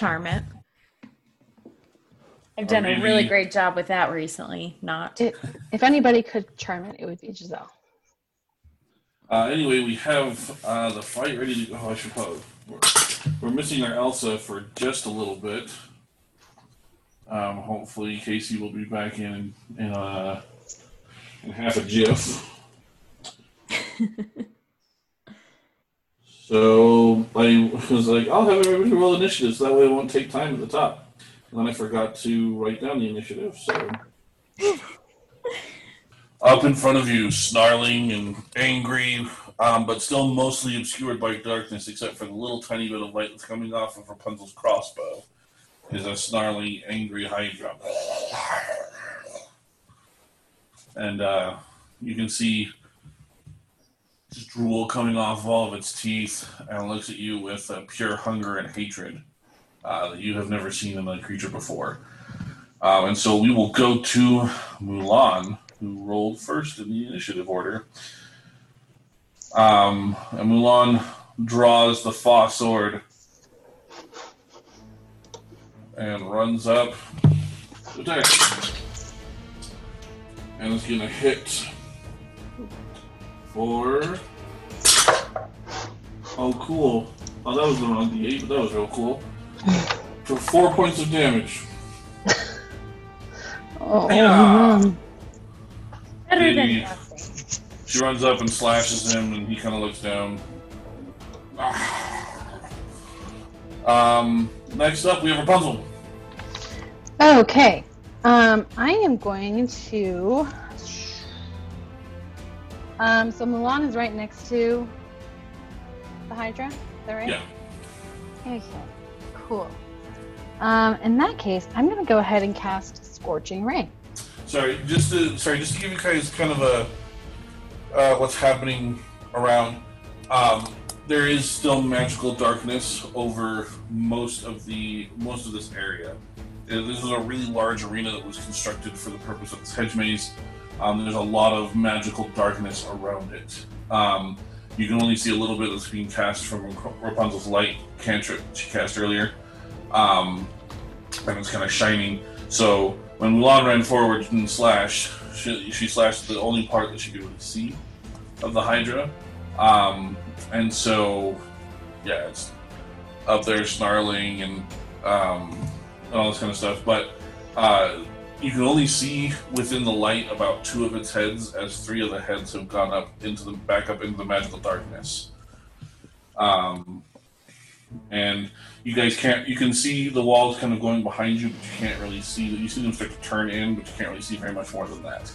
charm it. I've done a really great job with that recently. Not. It, if anybody could charm it, it would be Giselle. Uh, anyway, we have uh, the fight ready to go. Oh, I should probably. We're, we're missing our Elsa for just a little bit. Um, hopefully, Casey will be back in in, uh, in half a jiff. so I was like, I'll have everybody roll initiatives. That way, it won't take time at the top. And then I forgot to write down the initiative. So. Up in front of you, snarling and angry, um, but still mostly obscured by darkness, except for the little tiny bit of light that's coming off of Rapunzel's crossbow, is a snarling, angry Hydra. And uh, you can see just drool coming off of all of its teeth, and looks at you with uh, pure hunger and hatred uh, that you have never seen in a creature before. Um, and so we will go to Mulan who rolled first in the initiative order. Um, and Mulan draws the Fa sword and runs up attack. And is going to hit for. Oh, cool. Oh, that was the wrong D8, but that was real cool. For four points of damage. Oh, Yeah. no. Better than Yeah. nothing. She runs up and slashes him, and he kind of looks down. Um, next up, we have Rapunzel. Okay. Um, I am going to. Um, so Mulan is right next to the Hydra. Is that right? Yeah. Okay. Cool. Um, in that case, I'm going to go ahead and cast Scorching Ray. Sorry, just to sorry, just to give you guys kind of a uh, what's happening around. Um, there is still magical darkness over most of the most of this area. This is a really large arena that was constructed for the purpose of this hedge maze. Um, there's a lot of magical darkness around it. Um, you can only see a little bit that's being cast from Rapunzel's light cantrip she cast earlier, um, and it's kind of shining. So when Mulan ran forward and slashed, she, she slashed the only part that she could really see of the Hydra. Um, and so, yeah, it's up there snarling and um, and all this kind of stuff. But uh, you can only see within the light about two of its heads, as three of the heads have gone up into the back up into the magical darkness. Um, and you guys can't. You can see the walls kind of going behind you, but you can't really see. You see them start to turn in, but you can't really see very much more than that.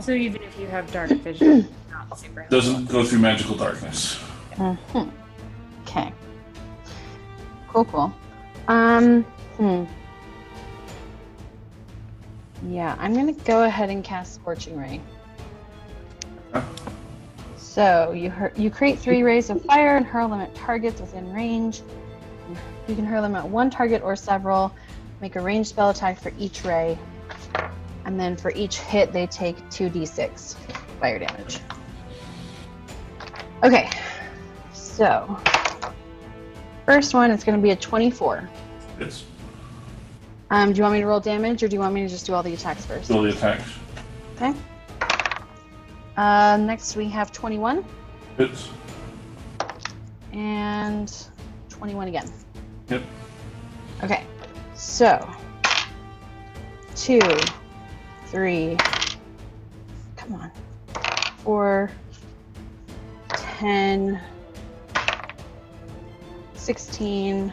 So even if you have dark vision, not super. helpful. Doesn't go through magical darkness. Mm-hmm. Okay. Cool, cool. Um, hmm. Yeah, I'm gonna go ahead and cast Scorching Ray. Okay. So you hur- you create three rays of fire and hurl them at targets within range. You can hurl them at one target or several. Make a ranged spell attack for each ray, and then for each hit, they take two d6 fire damage. Okay, so first one is going to be a 24. It's Um, do you want me to roll damage, or do you want me to just do all the attacks first? still the attacks. Okay. Uh, next we have 21 Hits. and 21 again. Yep. Okay, so two, three, come on, four, 10, 16,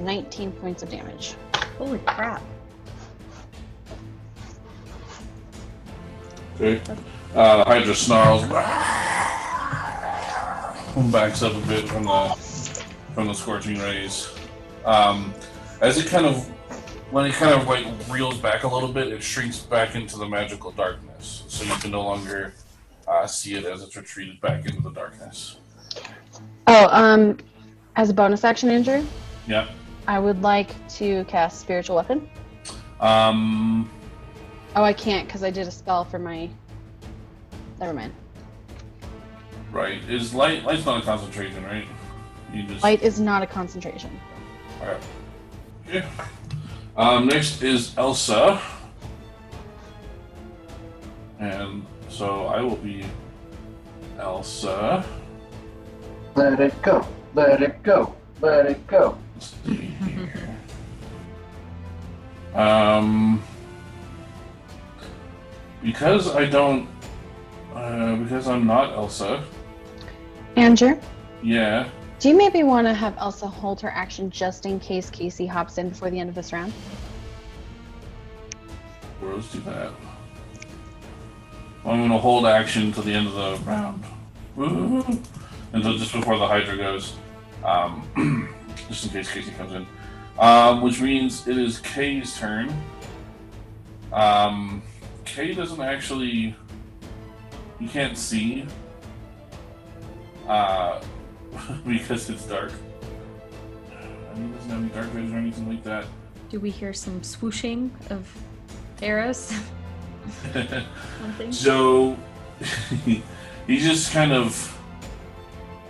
19 points of damage. Holy crap! Okay. Uh, Hydra snarls. and Backs up a bit from the from the scorching rays. Um, as it kind of when it kind of like reels back a little bit, it shrinks back into the magical darkness, so you can no longer uh, see it as it's retreated back into the darkness. Oh, um, as a bonus action, Andrew, Yeah. I would like to cast Spiritual Weapon. Um, Oh, I can't because I did a spell for my. Never mind. Right. Is light light's not a concentration, right? You just Light is not a concentration. Alright. Okay. Um, next is Elsa. And so I will be Elsa. Let it go. Let it go. Let it go. Let's see here. Um, because I don't, uh, because I'm not Elsa. Andrew, Yeah. do you maybe want to have Elsa hold her action just in case Casey hops in before the end of this round? Rose do that. I'm gonna hold action till the end of the round. Woo! Until just before the Hydra goes. Um, just in case Casey comes in. Um, which means it is Kay's turn. Um, Kay doesn't actually. You can't see. Uh, because it's dark. I mean, he doesn't have any dark vision or anything like that. Do we hear some swooshing of arrows? So he just kind of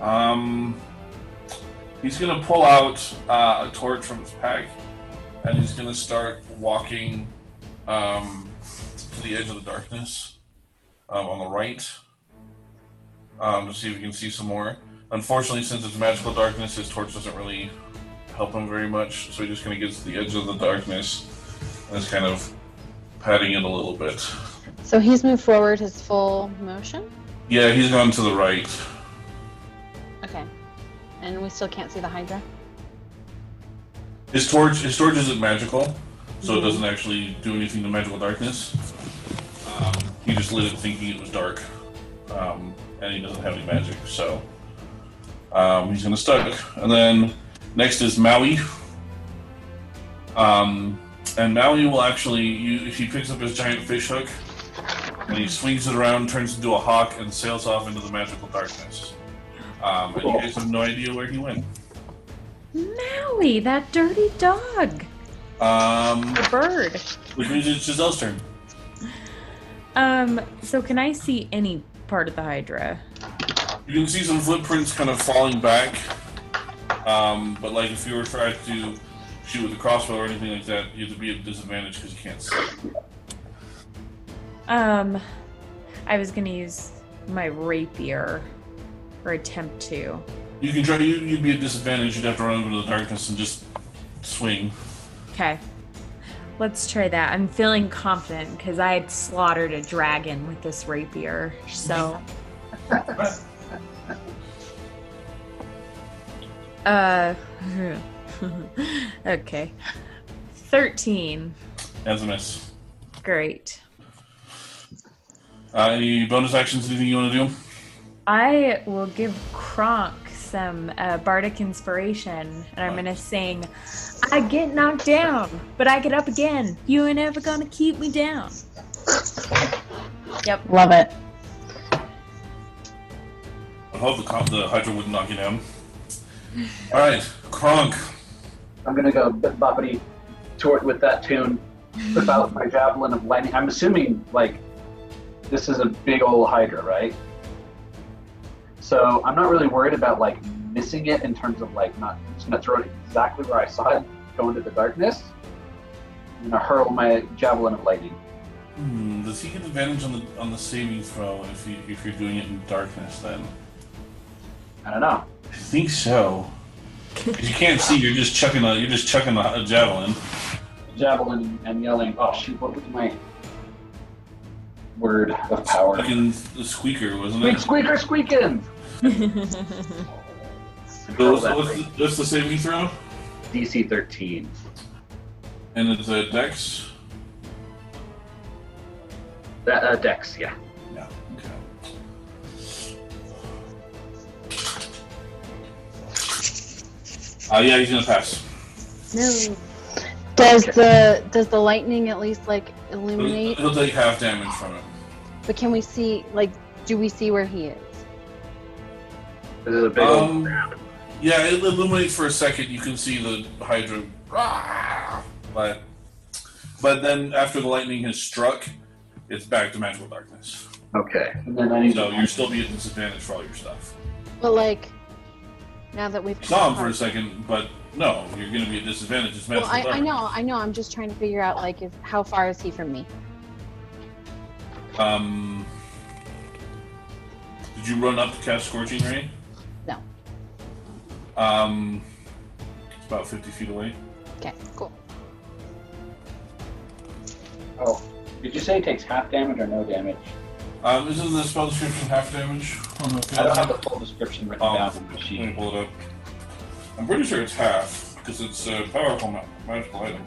um he's gonna pull out uh, a torch from his pack and he's gonna start walking um to the edge of the darkness um, on the right um to see if we can see some more. Unfortunately, since it's magical darkness, his torch doesn't really help him very much, so he just kind of gets to the edge of the darkness and is kind of patting it a little bit. So he's moved forward his full motion? Yeah, he's gone to the right. And we still can't see the Hydra? His torch, his torch isn't magical, so it Mhm. doesn't actually do anything to magical darkness. Um, he just lit it thinking it was dark, um, and he doesn't have any magic, so um, he's gonna stuck. And then next is Maui. Um, and Maui will actually, you, he picks up his giant fish hook, and he swings it around, turns into a hawk, and sails off into the magical darkness. Um, and you guys have no idea where he went. Maui, that dirty dog. Um, The bird. which means it's Giselle's turn. Um, so can I see any part of the Hydra? You can see some footprints kind of falling back. Um, but like if you were trying to shoot with a crossbow or anything like that, you have to be at a disadvantage because you can't see. Um, I was gonna use my rapier, or attempt to. You can try. You, you'd be at disadvantage. You'd have to run into the darkness and just swing. Okay. Let's try that. I'm feeling confident because I had slaughtered a dragon with this rapier. So. uh. okay. 13. As a miss. Great. Uh, any bonus actions? Anything you want to do? I will give Kronk some uh, bardic inspiration, and I'm gonna sing, "I get knocked down, but I get up again. You ain't ever gonna keep me down." Yep. Love it. I hope the, co- the Hydra wouldn't knock you down. All right, Kronk. I'm gonna go bit boppity tort with that tune. Whip out my javelin of lightning. I'm assuming like this is a big old hydra, right? So I'm not really worried about like missing it in terms of like not just gonna throw it exactly where I saw it go into the darkness. I'm gonna hurl my javelin of lightning. Hmm, does he get advantage on the on the saving throw if you if you're doing it in darkness? Then I don't know. I think so. you can't see. You're just chucking a. You're just chucking a, a javelin. Javelin and yelling. Oh shoot! What was my word of power? Fucking the squeaker, wasn't Squeak, it? squeaker, squeaking. So what's, what's, the, what's the saving throw? DC 13. And it's a dex. That uh, Dex, yeah. Yeah. Okay. Uh, yeah, he's gonna pass. No. Does Okay. the does the lightning at least like He'll, illuminate? he'll take half damage from it. But can we see like do we see where he is? This is a big Um, old Yeah, it illuminates for a second. You can see the Hydra, but but then after the lightning has struck, it's back to magical darkness. Okay. And then I need So to. you're still be at disadvantage for all your stuff. But like, now that we've saw him for a second, but no, you're going to be at disadvantage. It's Well, magical I, I know, I know. I'm just trying to figure out like, if how far is he from me? Um, did you run up to cast Scorching Ray? No. Um, it's about 50 feet away. Okay, cool. Oh, did you say it takes half damage or no damage? Um, isn't the spell description half damage? On the I don't have the full description written Oh, down on the Let me pull it up. I'm pretty sure it's half because it's a powerful ma- magical item.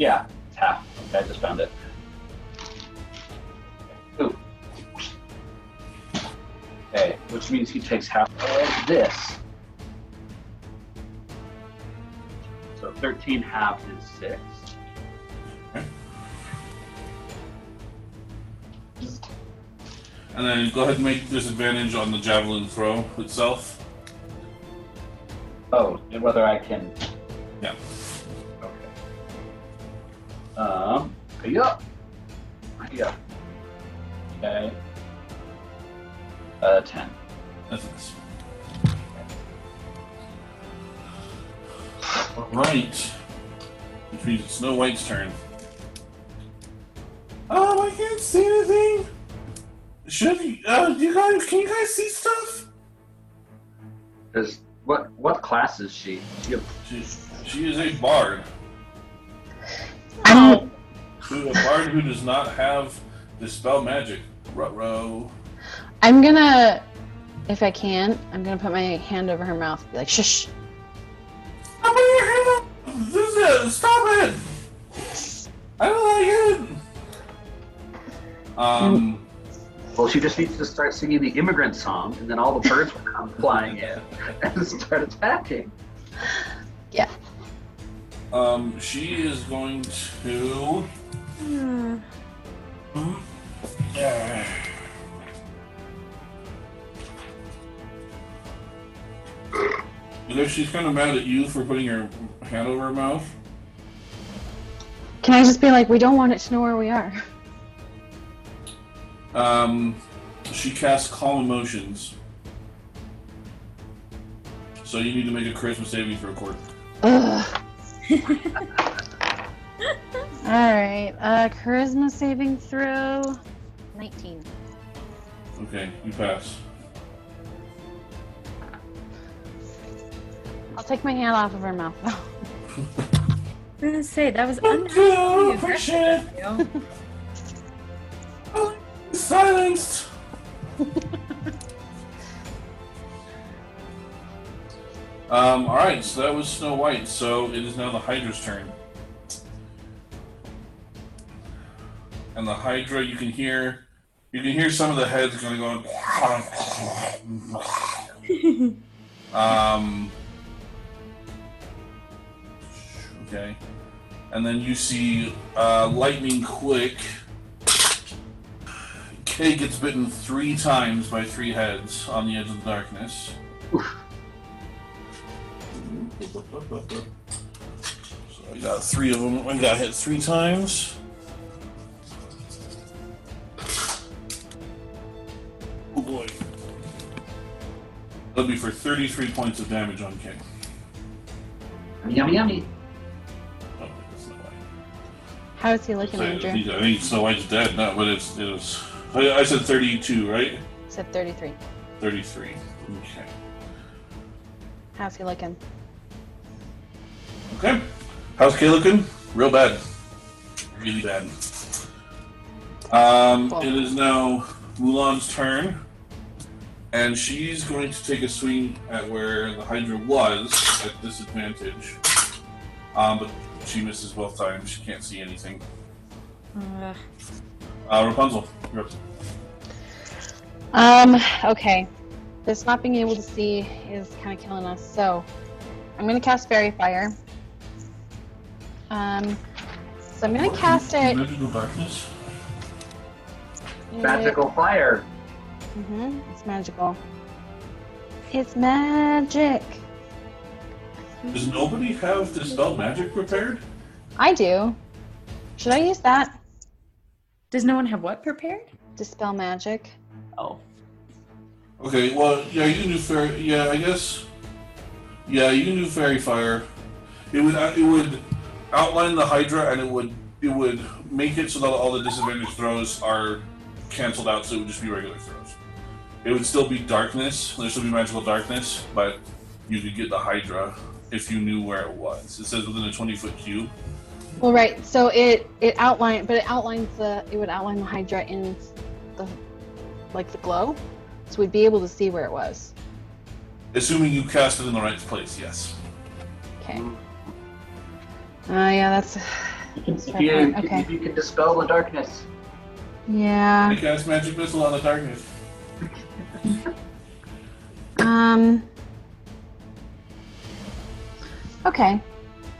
Yeah, it's half. Okay, I just found it. Ooh. Okay, which means he takes half of this. So 13 half is 6. And then go ahead and make disadvantage on the javelin throw itself. Oh, and whether I can. Yeah. Um, yeah. Yeah. Okay. Uh, 10. That's nice. Right. Which means it's Snow White's turn. Oh, I can't see anything. Should you, uh, do you guys, can you guys see stuff? Is what what class is she? she a, She, she is a bard. I'm, Who, a bard who does not have dispel magic. Ruh-roh. I'm gonna, if I can, I'm gonna put my hand over her mouth, and be like, shush. How about your hand up? This is it. Stop it. I don't like it. Um, well, she just needs to start singing the immigrant song, and then all the birds will come flying in and start attacking. Um, she is going to. Hmm. Yeah. You know, she's kind of mad at you for putting her hand over her mouth. Can I just be like, we don't want it to know where we are? Um, she casts Calm Emotions. So you need to make a charisma saving throw, Court. Ugh. All right, uh, charisma saving throw, 19. Okay, you pass. I'll take my hand off of her mouth though. I was gonna say that was Thank you, appreciate aggressive you. Oh, silenced. Um. All right. So that was Snow White. So it is now the Hydra's turn. And the Hydra, you can hear, you can hear some of the heads going going. um. Okay. And then you see uh, lightning quick. Kay gets bitten three times by three heads on the edge of the darkness. So I got three of them. I got hit three times. Oh boy. That'll be for 33 points of damage on Kay. Yummy, yummy. Oh, that's not right. How is he looking, So, I Andrew? think I think Snow White's dead now, but it's it was. I, I said 32, right? Said 33. 33. Okay. How's he looking? Okay. How's Kay looking? Real bad. Really bad. Um, it is now Mulan's turn, and she's going to take a swing at where the Hydra was at disadvantage. Um, but she misses both times. She can't see anything. Uh, Uh, Rapunzel, you're up. Um, okay. This not being able to see is kind of killing us, so I'm gonna cast Faerie Fire. Um, so I'm gonna cast it. Magical darkness. Magical fire. hmm It's magical. It's magic. Does nobody have dispel magic prepared? I do. Should I use that? Does no one have what prepared? Dispel magic. Oh. Okay, well, yeah, you can do fairy. Yeah, I guess. Yeah, you can do faerie fire. It would uh, it would outline the Hydra, and it would it would make it so that all the disadvantage throws are canceled out, so it would just be regular throws. It would still be darkness. There still be magical darkness, but you could get the Hydra if you knew where it was. It says within a twenty foot cube. Well, right. So it it outline, but it outlines the it would outline the Hydra in the like the glow, so we'd be able to see where it was. Assuming you cast it in the right place, yes. Okay. Uh, yeah, that's You can, That's if, you, point, okay. if you can dispel the darkness. yeah. I cast magic missile on the darkness. Um. Okay.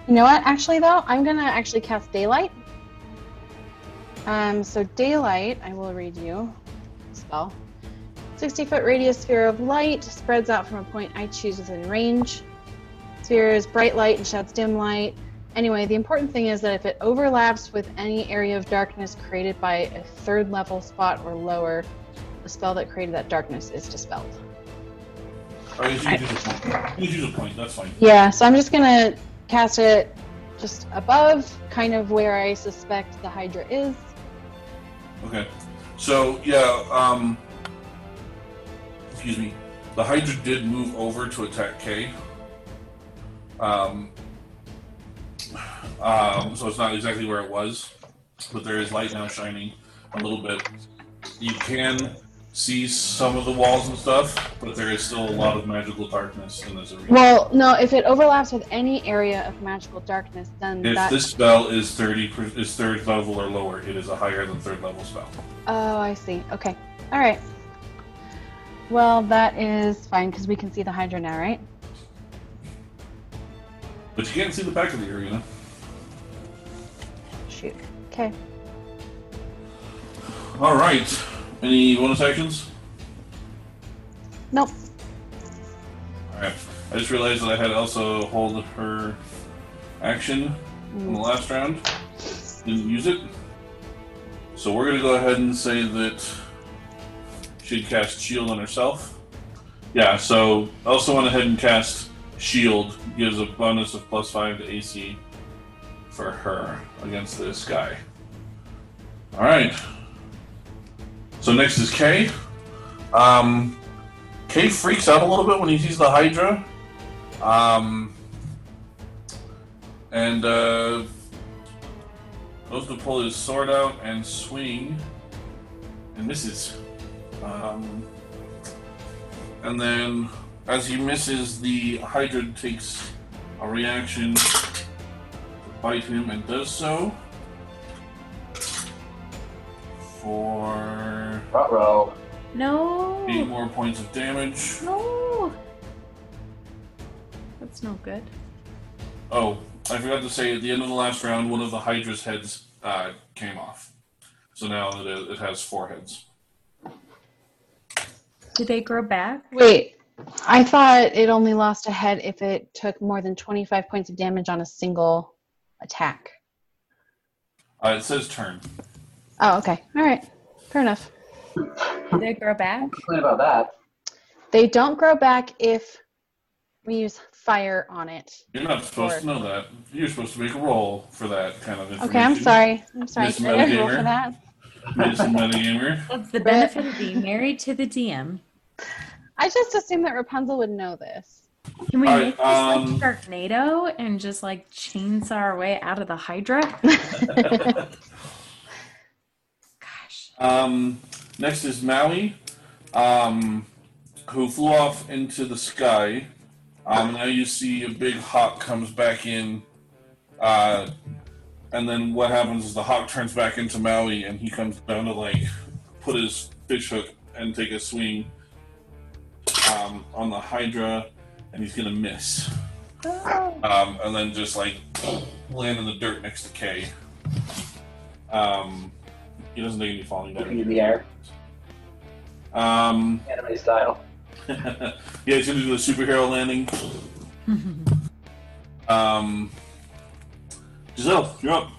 You know what? Actually, though, I'm gonna actually cast daylight. Um. So daylight, I will read you. Spell. 60 foot radius sphere of light spreads out from a point I choose within range. Sphere is bright light and sheds dim light. Anyway, the important thing is that if it overlaps with any area of darkness created by a third level spot or lower, the spell that created that darkness is dispelled. Or you can a point. You can a point. That's fine. Yeah, so I'm just gonna cast it just above, kind of where I suspect the Hydra is. Okay. So yeah, um excuse me. The Hydra did move over to attack Kay. Um, um so it's not exactly where it was, but there is light now shining a little bit. You can see some of the walls and stuff, but there is still a lot of magical darkness in this arena. Well, no, if it overlaps with any area of magical darkness, then if that. this spell is thirty is third level or lower, it is a higher than third level spell. Oh, I see. Okay. All right. Well, that is fine because we can see the Hydra now, right? But you can't see the back of the arena. Shoot. Okay. All right. Any bonus actions? Nope. All right. I just realized that I had also hold her action in the mm. last round. Didn't use it. So we're gonna go ahead and say that she'd cast shield on herself. Yeah. So also went ahead and cast shield. Gives a bonus of plus five to AC for her against this guy. All right. So next is Kay. Um, Kay freaks out a little bit when he sees the Hydra. Um, and uh, goes to pull his sword out and swing, and misses. Um, and then, as he misses, the Hydra takes a reaction to bite him and does so. For Uh-oh. No. eight more points of damage. No. That's no good. Oh, I forgot to say at the end of the last round, one of the Hydra's heads uh, came off. So now it, it has four heads. Do they grow back? Wait. I thought it only lost a head if it took more than 25 points of damage on a single attack. Uh, it says turn. Oh, okay. All right. Fair enough. Did they grow back? Complain about that. They don't grow back if we use fire on it. You're not supposed to know that. You're supposed to make a roll for that kind of information. Okay, I'm sorry. I'm sorry. Miss Can I get a roll Metagamer. for that? Medicine metagamer. That's the benefit of being married to the DM. I just assumed that Rapunzel would know this. Can we All right, make this um, like Sharknado and just like chainsaw our way out of the Hydra? Gosh. Um, next is Maui, um, who flew off into the sky. Um, now you see a big hawk comes back in, uh, and then what happens is the hawk turns back into Maui, and he comes down to like put his fish hook and take a swing um, on the Hydra, and he's gonna miss, Oh. um, and then just like land in the dirt next to Kay. Um, he doesn't take any falling damage. Looking in the air, Um, anime style. yeah, he's gonna do the superhero landing. Um, Giselle, you're up.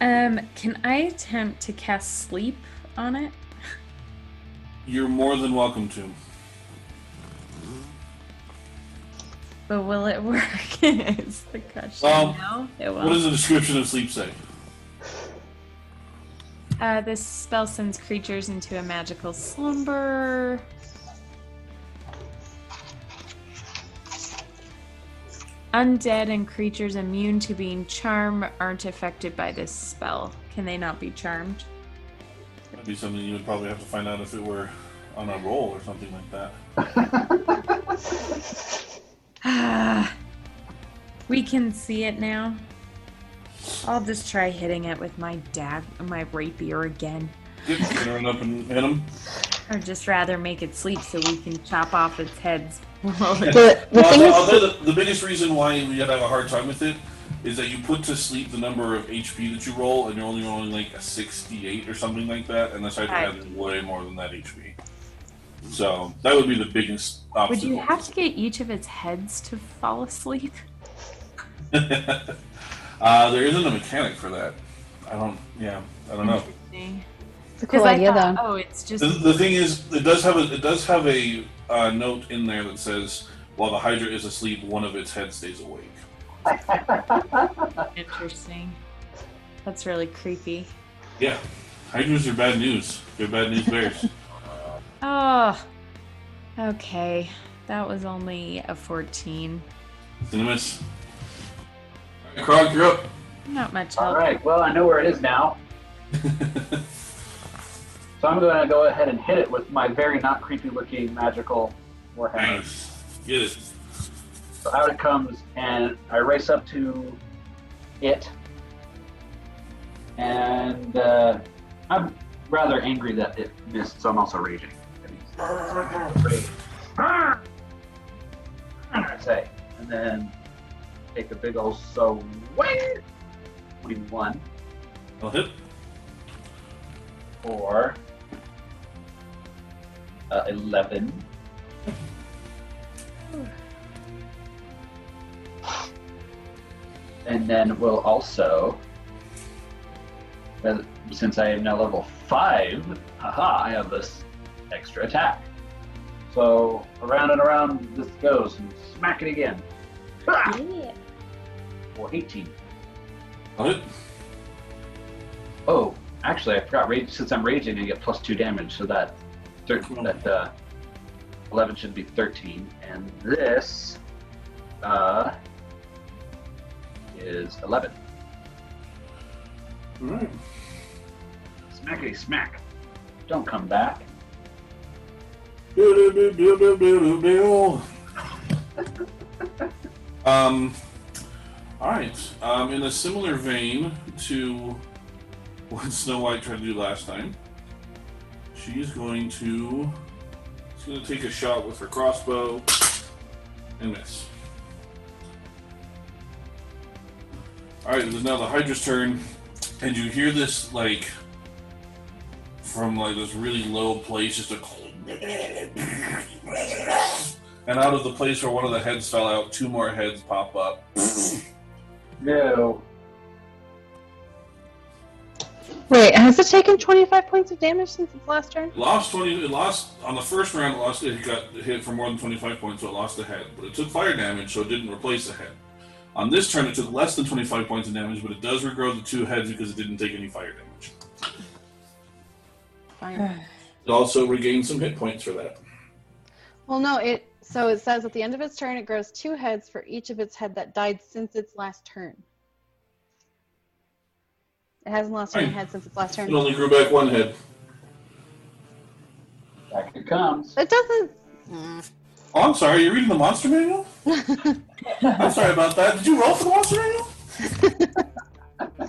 Um, can I attempt to cast sleep on it? You're more than welcome to. But will it work? is the question. Well, no, it What won't. does the description of sleep say? Uh, this spell sends creatures into a magical slumber. Undead and creatures immune to being charmed aren't affected by this spell. Can they not be charmed? That'd be something you would probably have to find out if it were on a roll or something like that. Ah, we can see it now. I'll just try hitting it with my dag, my rapier again, Yep, you can run up and hit him. or just rather make it sleep so we can chop off its heads. The, the Well, thing I'll is, the, the biggest reason why we had to have a hard time with it is that you put to sleep the number of HP that you roll, and you're only rolling like a 68 or something like that, and this Hydra Right. has way more than that HP. So that would be the biggest obstacle. Would you have to get each of its heads to fall asleep? uh, there isn't a mechanic for that. I don't. Yeah, I don't know. it's a cool idea thought, though. oh, it's just The, the thing is, it does have a it does have a uh, note in there that says while the Hydra is asleep, one of its heads stays awake. interesting. That's really creepy. Yeah, Hydras are bad news. They're bad news bears. Oh, okay. That was only a 14. Cinemas. Alright, Kronk, you're up. Not much All help. right. Well, I know where it is now, so I'm going to go ahead and hit it with my very not creepy-looking magical warhammer. nice. Get it. So out it comes, and I race up to it, and uh, I'm rather angry that it missed, so I'm also raging. I say, and then take a big old so wing, wing one I'll hit. for uh, eleven. And then we'll also, uh, since I am now level five, haha, I have this extra attack. So around and around this goes, and smack it again. Ah! Yeah. For 18. I'll. Oh, actually, I forgot. Rage, since I'm raging, I get plus two damage, so that thir- that uh, 11 should be 13, and this uh, is 11. Alright. Smackety smack! Don't come back. Um, all right. Um, in a similar vein to what Snow White tried to do last time, she's going to she's going to take a shot with her crossbow and miss. All right. It is now the Hydra's turn, and you hear this like from like this really low place, just a and out of the place where one of the heads fell out, two more heads pop up. No. Wait, has it taken 25 points of damage since its last turn? Lost twenty. It lost on the first round. It lost. It got hit for more than twenty-five points, so it lost a head. But it took fire damage, so it didn't replace the head. On this turn, it took less than twenty-five points of damage, but it does regrow the two heads because it didn't take any fire damage. Fine. It also regained some hit points for that. Well, no, it so it says at the end of its turn, it grows two heads for each of its head that died since its last turn. It hasn't lost any Fine. heads since its last turn. It only grew back one head. Back it comes. It doesn't. Oh, I'm sorry. You're reading the monster manual. I'm sorry about that. Did you roll for the monster manual?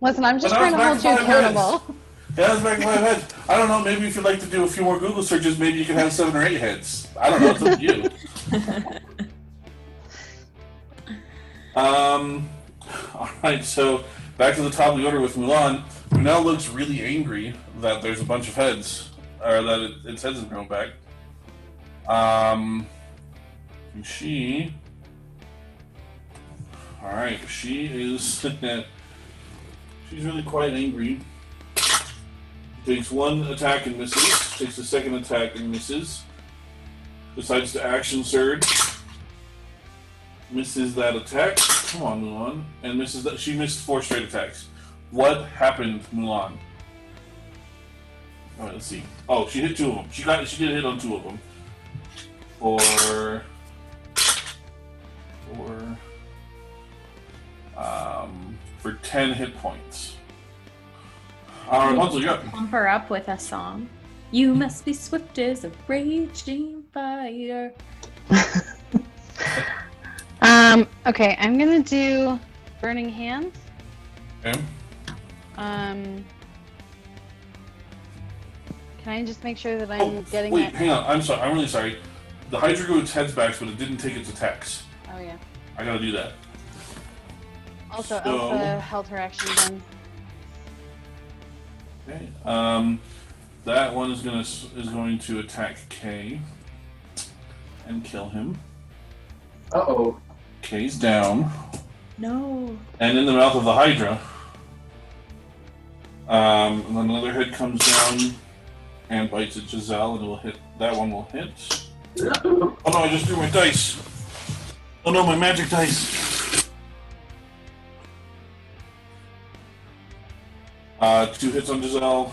Listen, I'm just But trying to hold you back five minutes. accountable. Yeah, that's back in my head. I don't know. Maybe if you'd like to do a few more Google searches, maybe you can have seven or eight heads. I don't know. It's up to you. Um. All right. So back to the top of the order with Mulan, who now looks really angry that there's a bunch of heads, or that it, its heads have grown back. Um. She. Alright, she is. she's really quite angry. Takes one attack and misses. Takes a second attack and misses. Decides to action surge. Misses that attack. Come on, Mulan. And misses that. She missed four straight attacks. What happened, Mulan? Alright, let's see. Oh, she hit two of them. She got. She did hit on two of them. For. For. Um, for ten hit points. All right, Hansel, you're up. Pump her up with a song. You must be swift as a raging fire. Um, okay, I'm gonna do Burning Hands. Okay. Um, can I just make sure that I'm Oh, getting wait, that? hang on. I'm sorry. I'm really sorry. The Hydra grew its heads back, but it didn't take its attacks. Oh yeah. I gotta do that. Also, So- Elsa held her action then. Okay. Um, that one is gonna is going to attack Kay and kill him. Uh oh. Kay's down, No. and in the mouth of the Hydra, um, another head comes down and bites at Giselle, and it will hit. That one will hit. Oh no! I just threw my dice. Oh no! My magic dice. Uh, two hits on Giselle.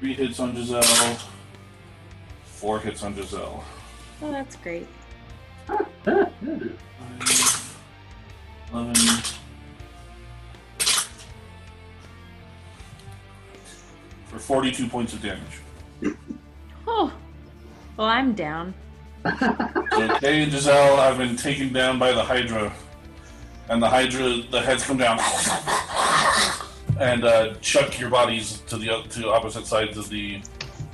Three hits on Giselle. Four hits on Giselle. Oh, that's great. Five, Eleven. For forty-two points of damage. Oh. Well, I'm down. So Kay and Giselle have been taken down by the Hydra, and the Hydra, the heads come down and uh, chuck your bodies to the to opposite sides of the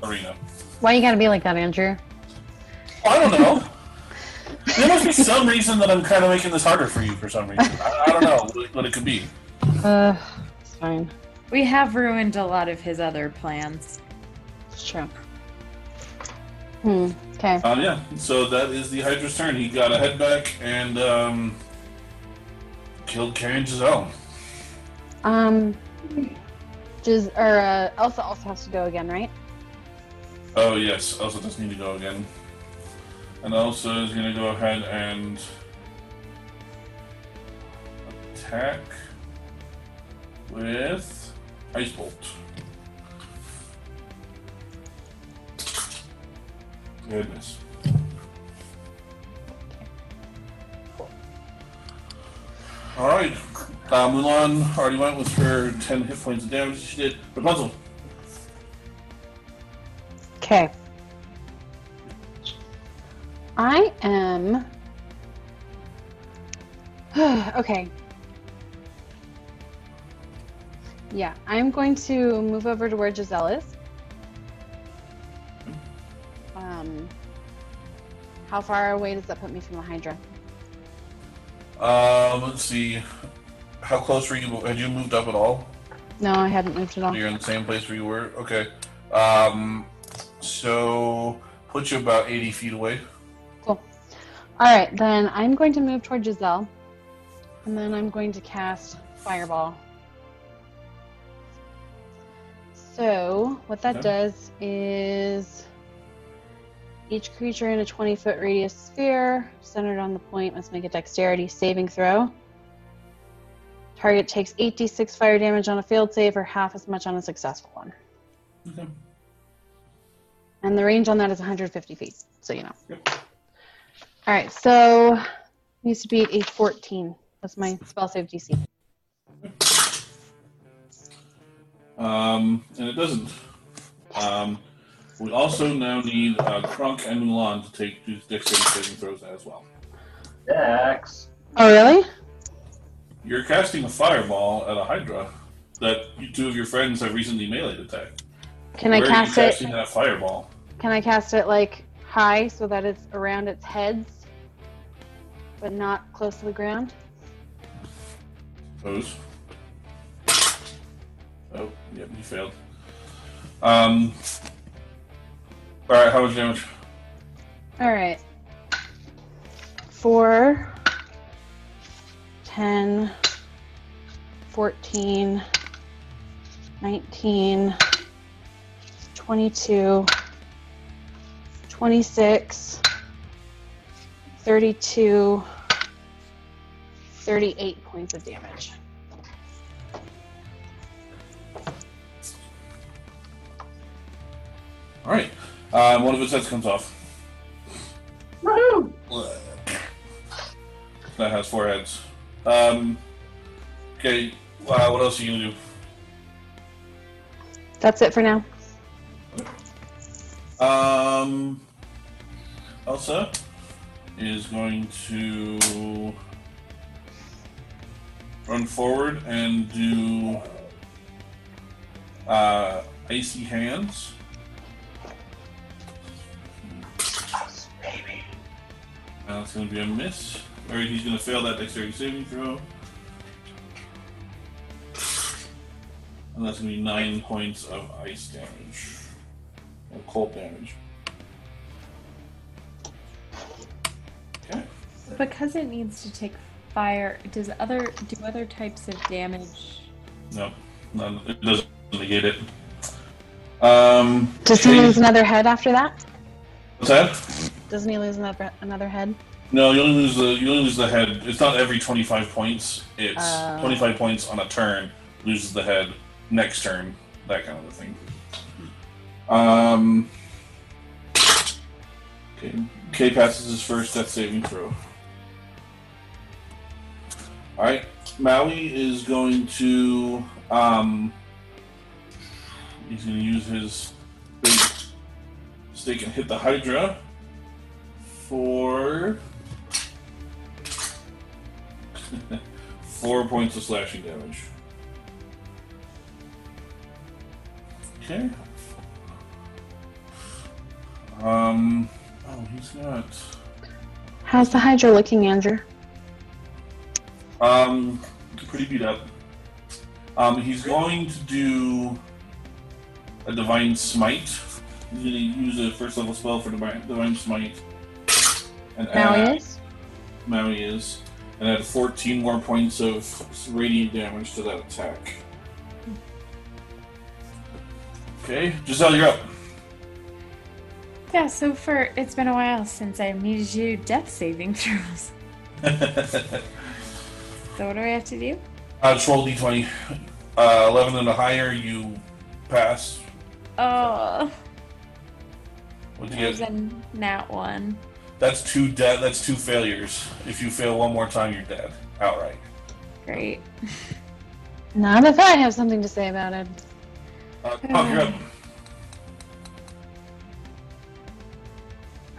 arena. Why you gotta be like that, Andrew? I don't know. there must be some reason that I'm kind of making this harder for you for some reason. I, I don't know what, what it could be. Uh, it's fine. We have ruined a lot of his other plans. It's true. Hmm. Okay. Um, yeah, so that is the Hydra's turn. He got a head back and um, killed Kay and Giselle. Um. Giz or uh, Elsa also has to go again, right? Oh yes, Elsa does need to go again. And Elsa is gonna go ahead and attack with Ice Bolt. Goodness. Alright. Uh, Mulan already went with her 10 hit points of damage she did. Rapunzel. Okay. I am. okay. Yeah, I'm going to move over to where Giselle is. Um, how far away does that put me from the Hydra? Um, let's see. How close were you? Had you moved up at all? No, I hadn't moved at all. You're in the same place where you were? Okay. Um, so put you about 80 feet away. Cool. All right, then I'm going to move toward Giselle, and then I'm going to cast Fireball. So, what that Okay. does is each creature in a 20 foot radius sphere centered on the point must make a dexterity saving throw. Target takes 8d6 fire damage on a failed save or half as much on a successful one. Okay. And the range on that is 150 feet, so you know. Yep. All right, so needs to be a 14. That's my spell save DC. Um, and it doesn't. Um, we also now need uh, Kronk and Mulan to take do dexterity saving throws as well. Dex. Oh, really? You're casting a fireball at a Hydra that you, two of your friends have recently melee attacked. Can Where I are cast you it? casting that fireball? Can I cast it like high so that it's around its heads, but not close to the ground? Suppose. Oh, yep, you failed. Um. All right, how much damage? All right. 4, 10, 14, 19, 22, 26, 32, 38 points of damage. All right. Um, one of his heads comes off. Woohoo! That has four heads. Um, okay. Uh, what else are you gonna do? That's it for now. Um, Elsa is going to run forward and do uh, icy hands. It's going to be a miss. Or he's going to fail that dexterity saving throw. And that's going to be nine points of ice damage. Or cold damage. Okay. Because it needs to take fire, does other do other types of damage? No, none, it doesn't negate it. Um, Does he lose another head after that? What's that? Doesn't he lose another another head? No, you only lose the you only lose the head. It's not every twenty five points. It's Oh. twenty five points on a turn. Loses the head next turn. That kind of a thing. Um. Okay. Kay passes his first death saving throw. All right. Maui is going to um. He's going to use his big stake and hit the Hydra for four points of slashing damage. Okay. Um. Oh, he's got. How's the Hydra looking, Andrew? Um, pretty beat up. Um, he's going to do a divine smite. He's going to use a first level spell for divine, divine smite. And Now add- he is. Maui is, and add 14 more points of radiant damage to that attack. Okay, Giselle, you're up. Yeah, so for it's been a while since I've needed you death saving throws. So what do I have to do? uh, just roll d20. Uh, 11 and a higher, you pass. Oh, What'd it you was get? a nat one. That's two dead. That's two failures. If you fail one more time, you're dead outright. Great. Not if I have something to say about it. Uh, Tom, you're up.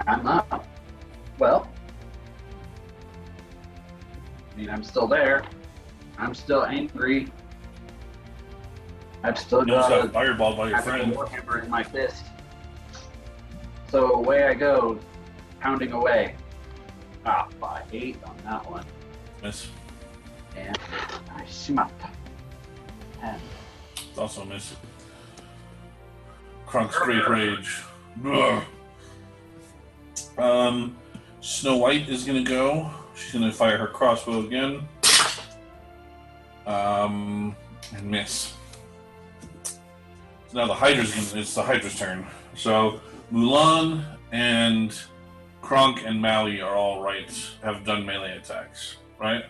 I'm up. Well, I mean, I'm still there. I'm still angry. I've still You almost got got a fireballed by your I've got a friend. warhammer in my fist. So away I go, pounding away. Ah, by eight on that one. Miss. And I smite. Ten. It's also a miss. Kronk's Great Rage. Ugh. Um, Snow White is gonna go. She's gonna fire her crossbow again. Um, and miss. So now the Hydra's gonna. It's the Hydra's turn. So Mulan and Kronk and Maui are all right. Have done melee attacks, right?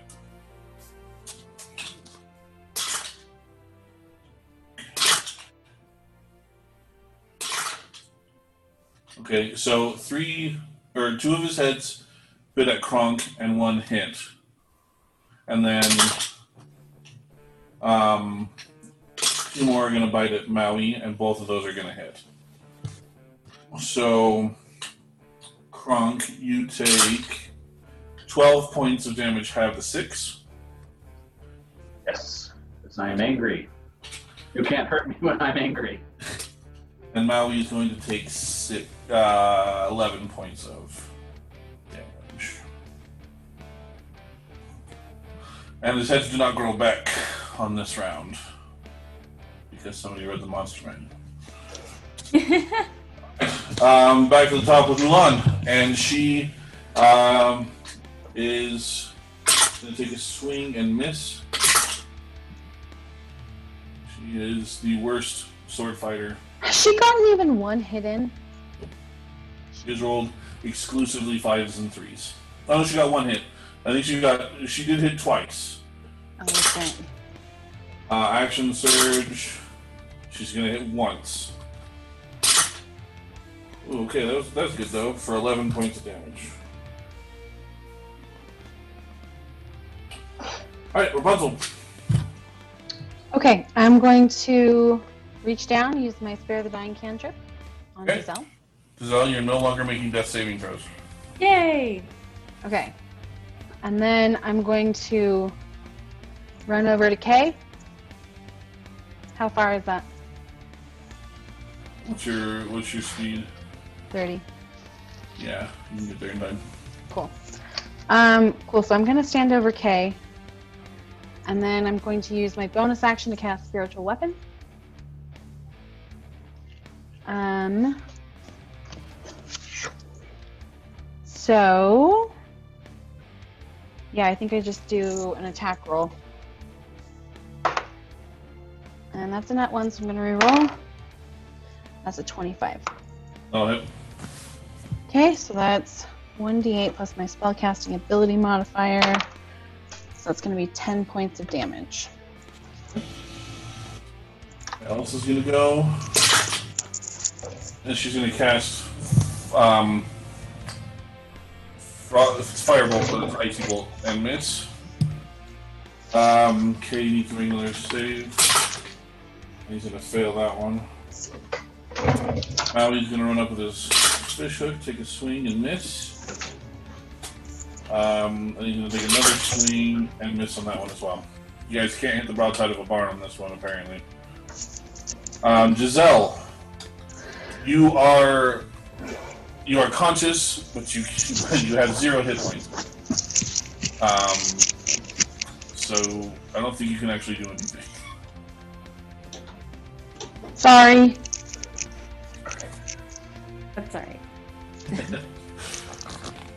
Okay, so three or two of his heads bit at Kronk and one hit. And then um two more are gonna bite at Maui and both of those are gonna hit. So Kronk, you take twelve points of damage, have the six. Yes, because I am angry. You can't hurt me when I'm angry. And Maui is going to take six, uh, 11 points of damage. And his heads do not grow back on this round because somebody read the monster manual. Um, back to the top with Mulan, and she um, is going to take a swing and miss. She is the worst sword fighter. Has she gotten even one hit in? She has rolled exclusively fives and threes. Oh, she got one hit. I think she got. She did hit twice. Oh, okay. Uh, action surge. She's gonna hit once. Ooh, okay, that was that's good though for 11 points of damage. All right, Rapunzel. Okay, I'm going to reach down, use my Spare the Dying cantrip on Okay. Giselle. Giselle, you're no longer making death saving throws. Yay! Okay. And then I'm going to run over to Kay. How far is that? What's your what's your speed? 30. Yeah, you can get there in time. Cool. Um, cool. So I'm going to stand over Kay. And then I'm going to use my bonus action to cast Spiritual Weapon. Um, so, yeah, I think I just do an attack roll. And that's a nat one, so I'm going to reroll. That's a 25. Oh. Okay, so that's 1d8 plus my spellcasting ability modifier. So that's going to be 10 points of damage. Alice is gonna go, and she's gonna cast um, firebolt with its icy bolt and miss. Um, Kay needs to make another save. He's gonna fail that one. Now he's gonna run up with his fish hook, take a swing and miss. Um, and he's gonna take another swing and miss on that one as well. You guys can't hit the broadside of a barn on this one, apparently. Um, Giselle, you are you are conscious, but you you have zero hit points. Um, so I don't think you can actually do anything. Sorry. That's alright.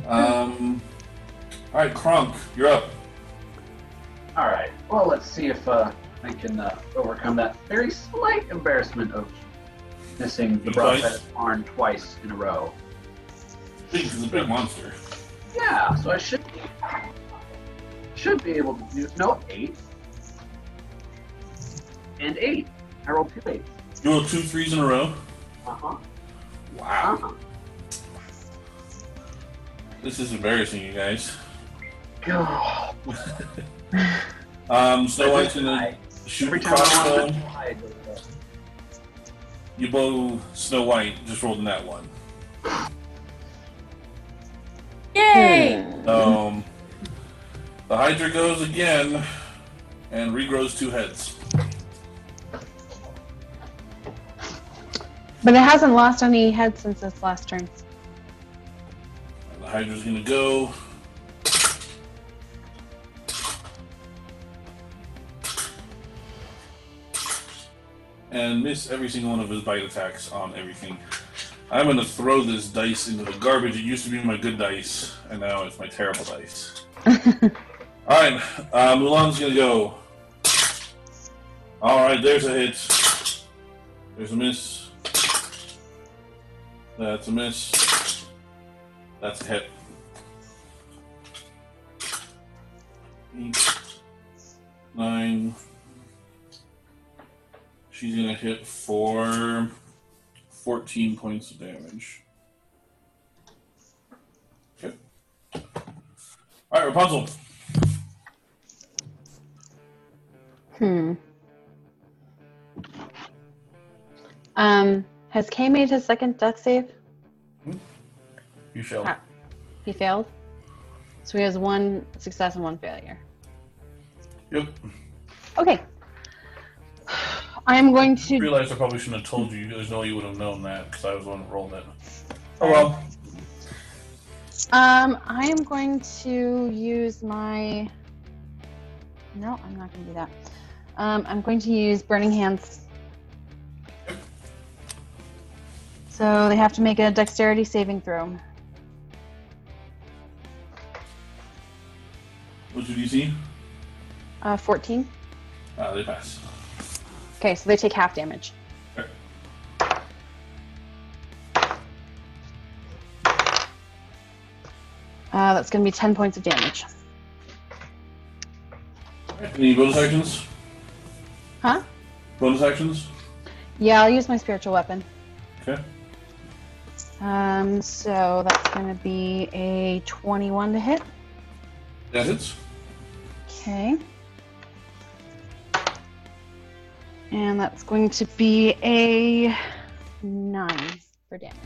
Um, all right, Kronk, you're up. All right. Well, let's see if uh, I can uh, overcome that very slight embarrassment of missing the broadside barn twice in a row. Big, it's a big monster. Yeah, so I should should be able to do no eight and eight. I rolled two eights. You rolled two threes in a row. Uh huh. Wow, Uh huh. This is embarrassing, you guys. God. Um, Snow White's gonna I- shoot Every a time I crossbow. want to hide, You blow Snow White. Just rolled in that one. Yay! Um, the Hydra goes again and regrows two heads. But it hasn't lost any heads since its last turn. Hydra's gonna go. And miss every single one of his bite attacks on everything. I'm gonna throw this dice into the garbage. It used to be my good dice, and now it's my terrible dice. Alright, uh, Mulan's gonna go. Alright, there's a hit. There's a miss. That's a miss. That's a hit. Eight, nine. She's gonna hit for 14 points of damage. Okay. Alright, Rapunzel. Hmm. Um, has Kay made his second death save? You failed. Ah. He failed. So he has one success and one failure. Yep. Okay. I am going to. I to. realized I probably shouldn't have told you. There's no way you would have known that because I was the one that rolled it. Oh well. Um, I am going to use my. No, I'm not going to do that. Um, I'm going to use Burning Hands. So they have to make a dexterity saving throw. What's your DC? Uh, 14. Uh, they pass. Okay, so they take half damage. Okay. Uh, that's going to be 10 points of damage. Any bonus actions? Huh? Bonus actions? Yeah, I'll use my spiritual weapon. Okay. Um, so that's going to be a 21 to hit. That hits. Okay. And that's going to be a 9 for damage.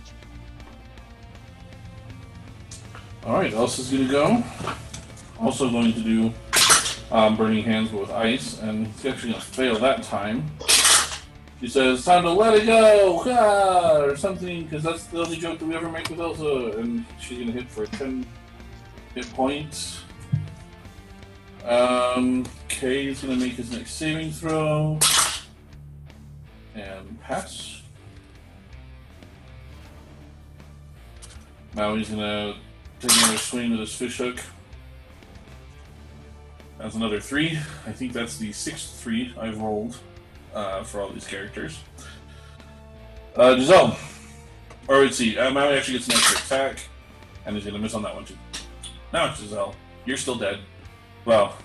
All right, Elsa's gonna go. Also going to do um, burning hands with ice, and he's actually gonna fail that time. She says, "Time to let it go," ah, or something, because that's the only joke that we ever make with Elsa. And she's gonna hit for ten hit points. Um, Kay is gonna make his next saving throw and pass. Now he's gonna take another swing with his fish hook. That's another three. I think that's the sixth three I've rolled uh, for all these characters. Uh, Giselle. Or let's see, uh, Maui actually gets an extra attack, and he's gonna miss on that one too. Now it's Giselle. You're still dead. Well,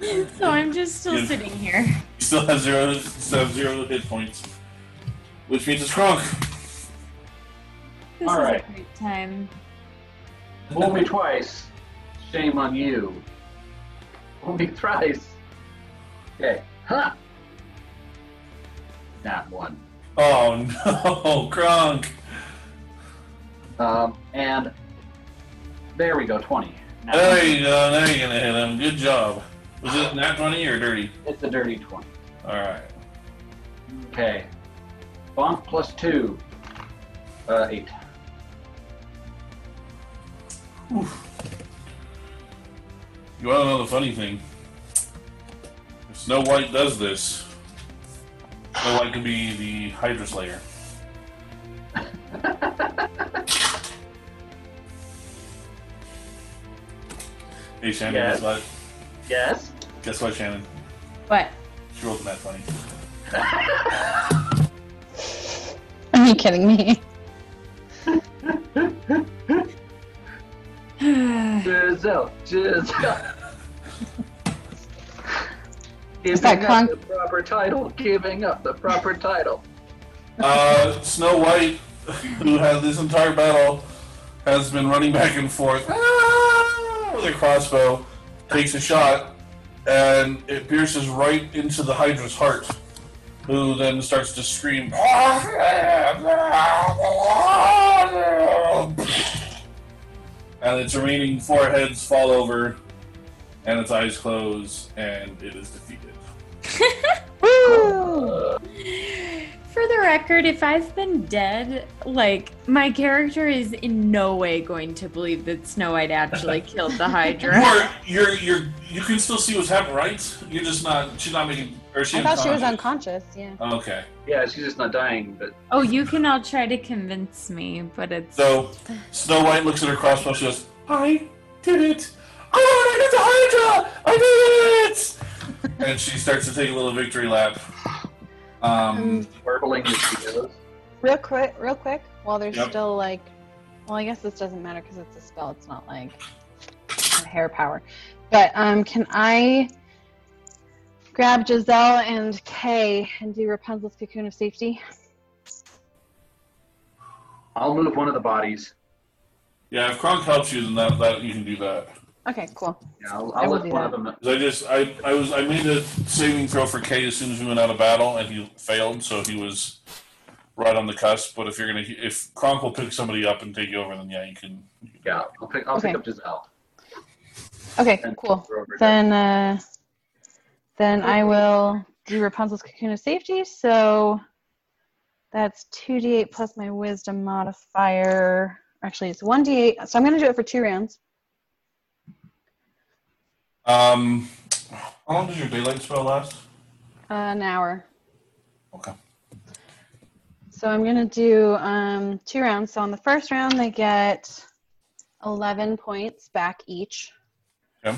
So I'm just still Yeah. sitting here. you still have zero, still have zero hit points, which means it's Kronk. This All is right. a great time. Fool me twice. Shame on you. Fool me thrice. Okay. Huh. That one. Oh no, Kronk. Um, and there we go, 20. Now, There you go. Now you're gonna hit him. Good job. Was it nat twenty or dirty? It's a dirty 20. All right. Okay. Bonk plus 2. Uh, 8. You want to know the funny thing? If Snow White does this, Snow White could be the Hydra Slayer. Hey Shannon, Yes. guess what? Yes? Guess what, Shannon? What? She rolled that funny. Are you kidding me? Giselle. Giselle. Is that Giving up the proper title. Giving up the proper title. Uh, Snow White, who has this entire battle, has been running back and forth ah, with a crossbow, takes a shot, and it pierces right into the Hydra's heart, who then starts to scream. And its remaining four heads fall over, and its eyes close, and it is defeated. Woo! For the record, if I've been dead, like my character is in no way going to believe that Snow White actually killed the Hydra. You're, you're, you're, you can still see what's happening, right? You're just not. She's not making. Or she I thought she was unconscious. unconscious, yeah. Oh, okay, Yeah, she's just not dying, but Oh, you can all try to convince me, but it's so Snow White looks at her crossbow. She goes, "I did it! I did the Hydra! I did it!" and she starts to take a little victory lap. Um, warbling as. Real quick, real quick, while there's Yep. still like, well, I guess this doesn't matter because it's a spell. It's not like hair power. But um, can I grab Giselle and Kay and do Rapunzel's cocoon of safety? I'll move one of the bodies. yeah, if Kronk helps you, then that, that you can do that. Okay, cool. Yeah, I'll, I I'll will lift do one that. of them. 'Cause I just, I, I was, I made a saving throw for Kay as soon as we went out of battle, and he failed, so he was right on the cusp. But if you're gonna, if Kronk will pick somebody up and take you over, then yeah, you can. You can Yeah, I'll pick, I'll Okay. pick up Giselle. Okay, and cool. throw her down. Then, uh, then I will do Rapunzel's cocoon of safety. So that's two d8 plus my wisdom modifier. Actually, it's one d8. So I'm going to do it for two rounds. Um, how long does your daylight spell last? Uh, an hour. Okay. So I'm gonna do um, two rounds. So on the first round, they get 11 points back each. Okay.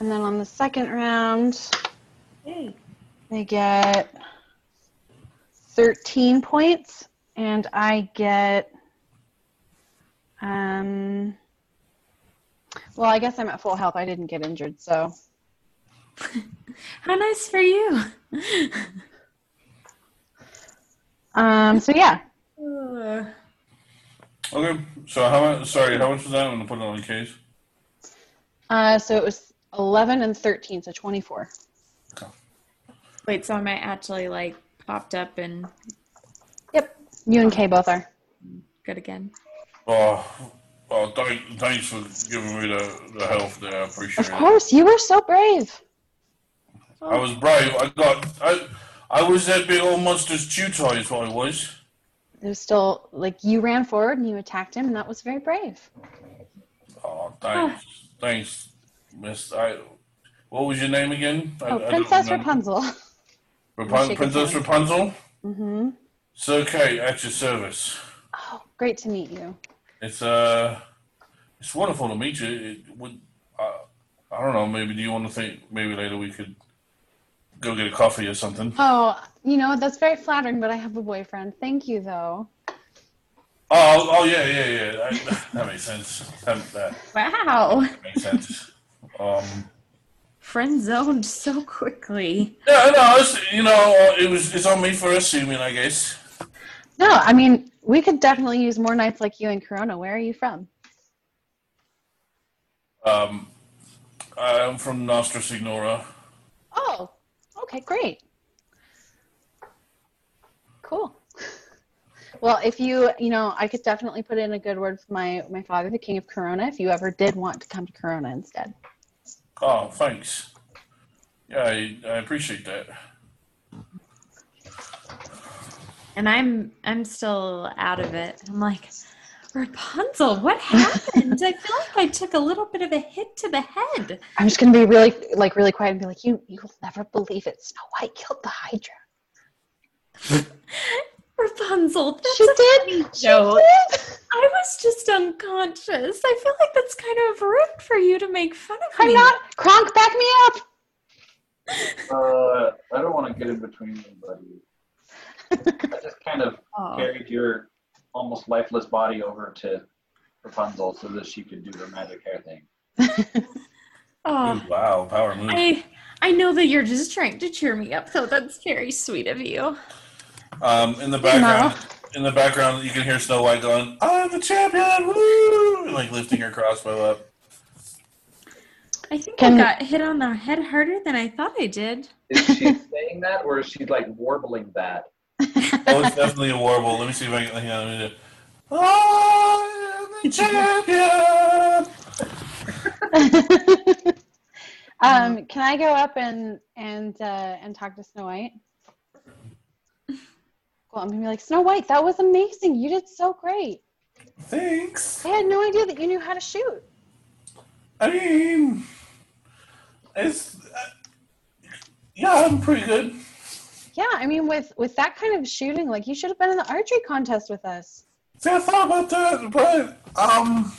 And then on the second round, Hey. they get 13 points, and I get. Um, well, I guess I'm at full health. I didn't get injured, so. How nice for you. Um, so yeah, Ugh. Okay. So how much? Sorry, how much was that? I'm gonna put it on the case. uh, so it was 11 and 13, so 24. Okay. Wait, so am I actually like popped up and Yep. You and Kay both are. good again? Oh, well, thank, thanks for giving me the, the health there. I appreciate it. Of it. course, you were so brave. I was brave. I got. I. I was that big old monster's toy. Is what I was. It was still like you ran forward and you attacked him, and that was very brave. Oh, thanks, thanks, Miss. I. What was your name again? Oh, I Princess remember. Rapunzel. Rapun- Princess Rapunzel. Mm-hmm. It's okay. At your service. Oh, great to meet you. It's uh, it's wonderful to meet you. It would. Uh, I don't know. Maybe do you want to think? Maybe later we could go get a coffee or something. Oh, you know that's very flattering, but I have a boyfriend. Thank you, though. Oh, oh yeah, yeah, yeah. That, that makes sense. That, that Wow. makes sense. Um. Friend zoned so quickly. Yeah, no, it's, you know, it was it's on me for assuming, I guess. No, I mean we could definitely use more knights like you in Corona. Where are you from? Um, I'm from Nostra Signora. Oh, okay, great. Cool. Well, if you, you know, I could definitely put in a good word for my my father, the king of Corona, if you ever did want to come to Corona instead. Oh, thanks. Yeah, I, I appreciate that. And I'm I'm still out of it. I'm like, Rapunzel, what happened? I feel like I took a little bit of a hit to the head. I'm just gonna be really, like, really quiet and be like, you, you'll never believe it. Snow White killed the Hydra. Rapunzel, that's she a did. funny She joke. did. I was just unconscious. I feel like that's kind of rude for you to make fun of me. I'm me. not. Kronk, back me up. Uh, I don't want to get in between you, buddy. I just kind of Oh. carried your almost lifeless body over to Rapunzel so that she could do her magic hair thing. Oh. Ooh, wow, power move. I I know that you're just trying to cheer me up, though. That's very sweet of you. Um, in the background, in the background, you can hear Snow White going, "I'm the champion!" Woo! Like lifting her crossbow up. I think Can- I got hit on the head harder than I thought I did. Is she saying that, or is she like warbling that? Oh, it's definitely a warble. Let me see if I can. Hang on, let me do. I am the champion. um, can I go up and and uh, and talk to Snow White? Well, I'm gonna be like, Snow White, that was amazing. You did so great. Thanks. I had no idea that you knew how to shoot. I mean, it's uh, yeah, I'm pretty good. Yeah, I mean, with with that kind of shooting, like you should have been in the archery contest with us. See, I thought about that, but um,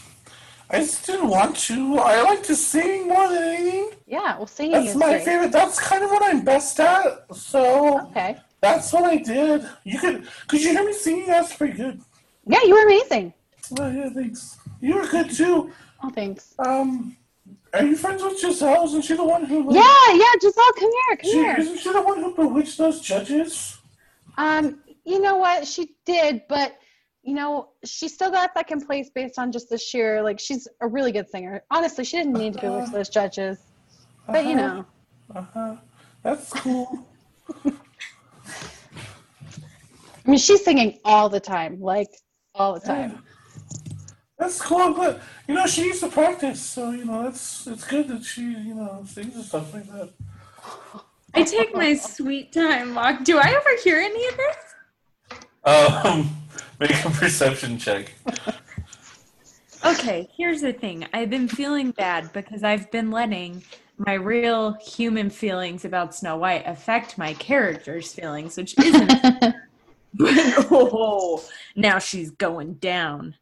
I just didn't want to. I like to sing more than anything. Yeah, well, singing That's is my great. favorite. That's kind of what I'm best at. So Okay. that's what I did. You could, could you hear me singing? That's pretty good. Yeah, you were amazing. Well, yeah, thanks. You were good too. Oh, thanks. Um, are you friends with Giselle? Isn't she the one who? Yeah, yeah, Giselle, come here, come She, here. isn't she the one who bewitched those judges? Um, you know what? She did, but you know, she still got second place based on just the sheer like she's a really good singer. Honestly, she didn't need to be with those judges. But you know. Uh huh. That's cool. I mean she's singing all the time, like all the time. That's cool. I'm glad. You know, she needs to practice. So you know, it's it's good that she you know sings and stuff like that. I take my sweet time walk. Do I overhear any of this? Um, make a perception check. Okay, here's the thing. I've been feeling bad because I've been letting my real human feelings about Snow White affect my character's feelings, which isn't. oh, now she's going down.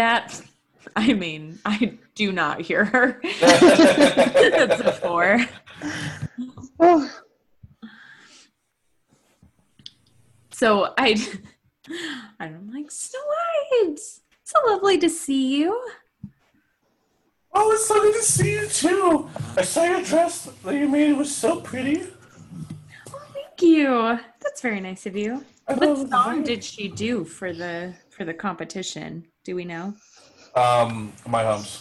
That, I mean, I do not hear her. That's a four. Oh, So I, I'm like Snow White. So lovely to see you. Oh, it's lovely to see you too. I saw your dress that you made. It was so pretty. Oh, thank you. That's very nice of you. I What song did she do for the for the competition? Do we know? Um, my humps.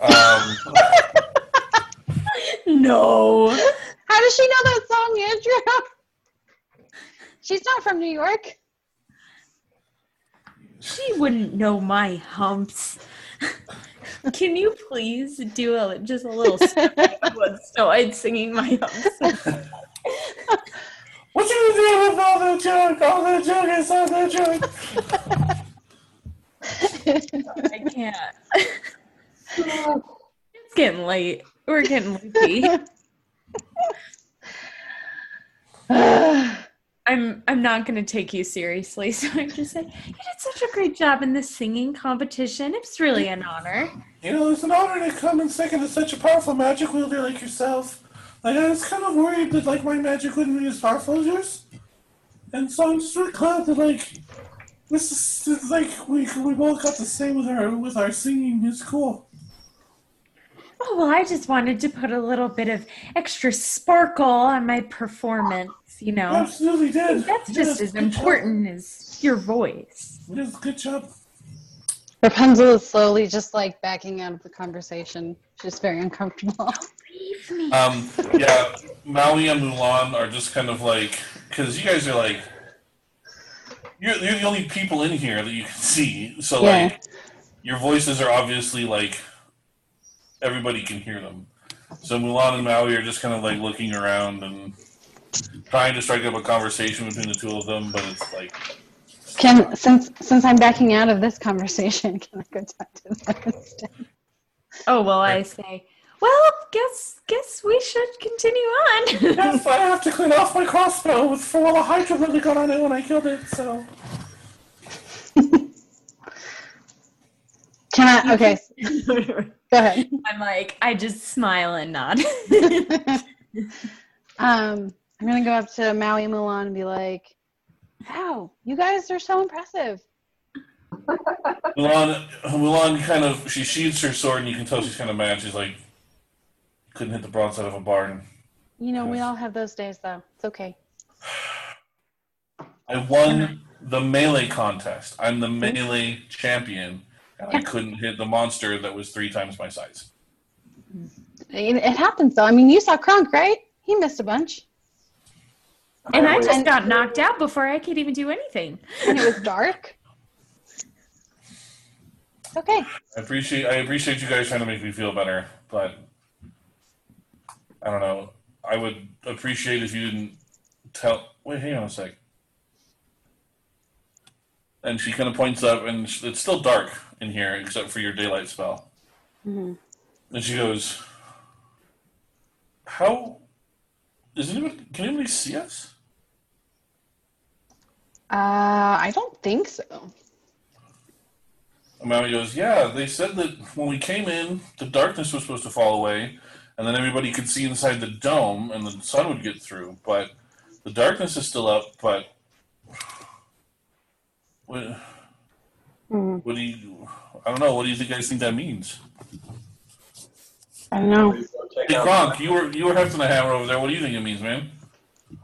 Um, No. how does she know that song, Andrew? She's not from New York. She wouldn't know my humps. Can you please do a just a little snippet of what Snow White singing my humps? what you do with all the junk? All the junk is all the junk. I can't. it's getting late. We're getting loopy. I'm I'm not going to take you seriously, so I'm just saying you did such a great job in this singing competition. It's really an honor. You know, it's an honor to come in second to such a powerful magic wielder like yourself. Like, I was kind of worried that, like, my magic wouldn't be as powerful as yours. And so I'm just really glad that, like, this is, it's like, we, we both got the same with our, with our singing. It's cool. Oh well, I just wanted to put a little bit of extra sparkle on my performance. You You know, absolutely did. that's You just as good job. important as your voice. You did a good job. Rapunzel is slowly just like backing out of the conversation. She's very uncomfortable. Leave me. Um, yeah, Maui and Mulan are just kind of like, because you guys are like, you're, you're the only people in here that you can see. So, Yeah. like, your voices are obviously like, everybody can hear them. So, Mulan and Maui are just kind of like looking around and trying to strike up a conversation between the two of them, but it's like, Can since since I'm backing out of this conversation, can I go talk to them instead? Oh well, I say. Well, guess guess we should continue on. yes, I have to clean off my crossbow with for all the hydra that got on it when I killed it, so. Can I? Okay, go ahead. I'm like, I just smile and nod. um, I'm gonna go up to Maui and Mulan and be like, "Wow, you guys are so impressive." Mulan, Mulan kind of she sheathes her sword, and you can tell she's kind of mad. She's like, couldn't hit the broadside of a barn. You know, we all have those days, though. It's okay. I won the melee contest. I'm the melee champion, and I couldn't hit the monster that was three times my size. It, it happens, though. I mean, you saw Kronk, right? He missed a bunch, and I just got knocked out before I could even do anything. and it was dark. Okay. I appreciate I appreciate you guys trying to make me feel better, but I don't know. I would appreciate if you didn't tell. Wait, hang on a sec. And she kind of points up, and it's still dark in here except for your daylight spell. Mhm. And she goes, "How is anyone? Can anybody see us?" Uh, I don't think so. And Maui goes, "Yeah, they said that when we came in, the darkness was supposed to fall away, and then everybody could see inside the dome, and the sun would get through. But the darkness is still up. But what? Hmm. What do you? I don't know. What do you think guys think that means? I don't know. Want me to go check Hey, Kronk, you were you were hefting the hammer over there. What do you think it means, man?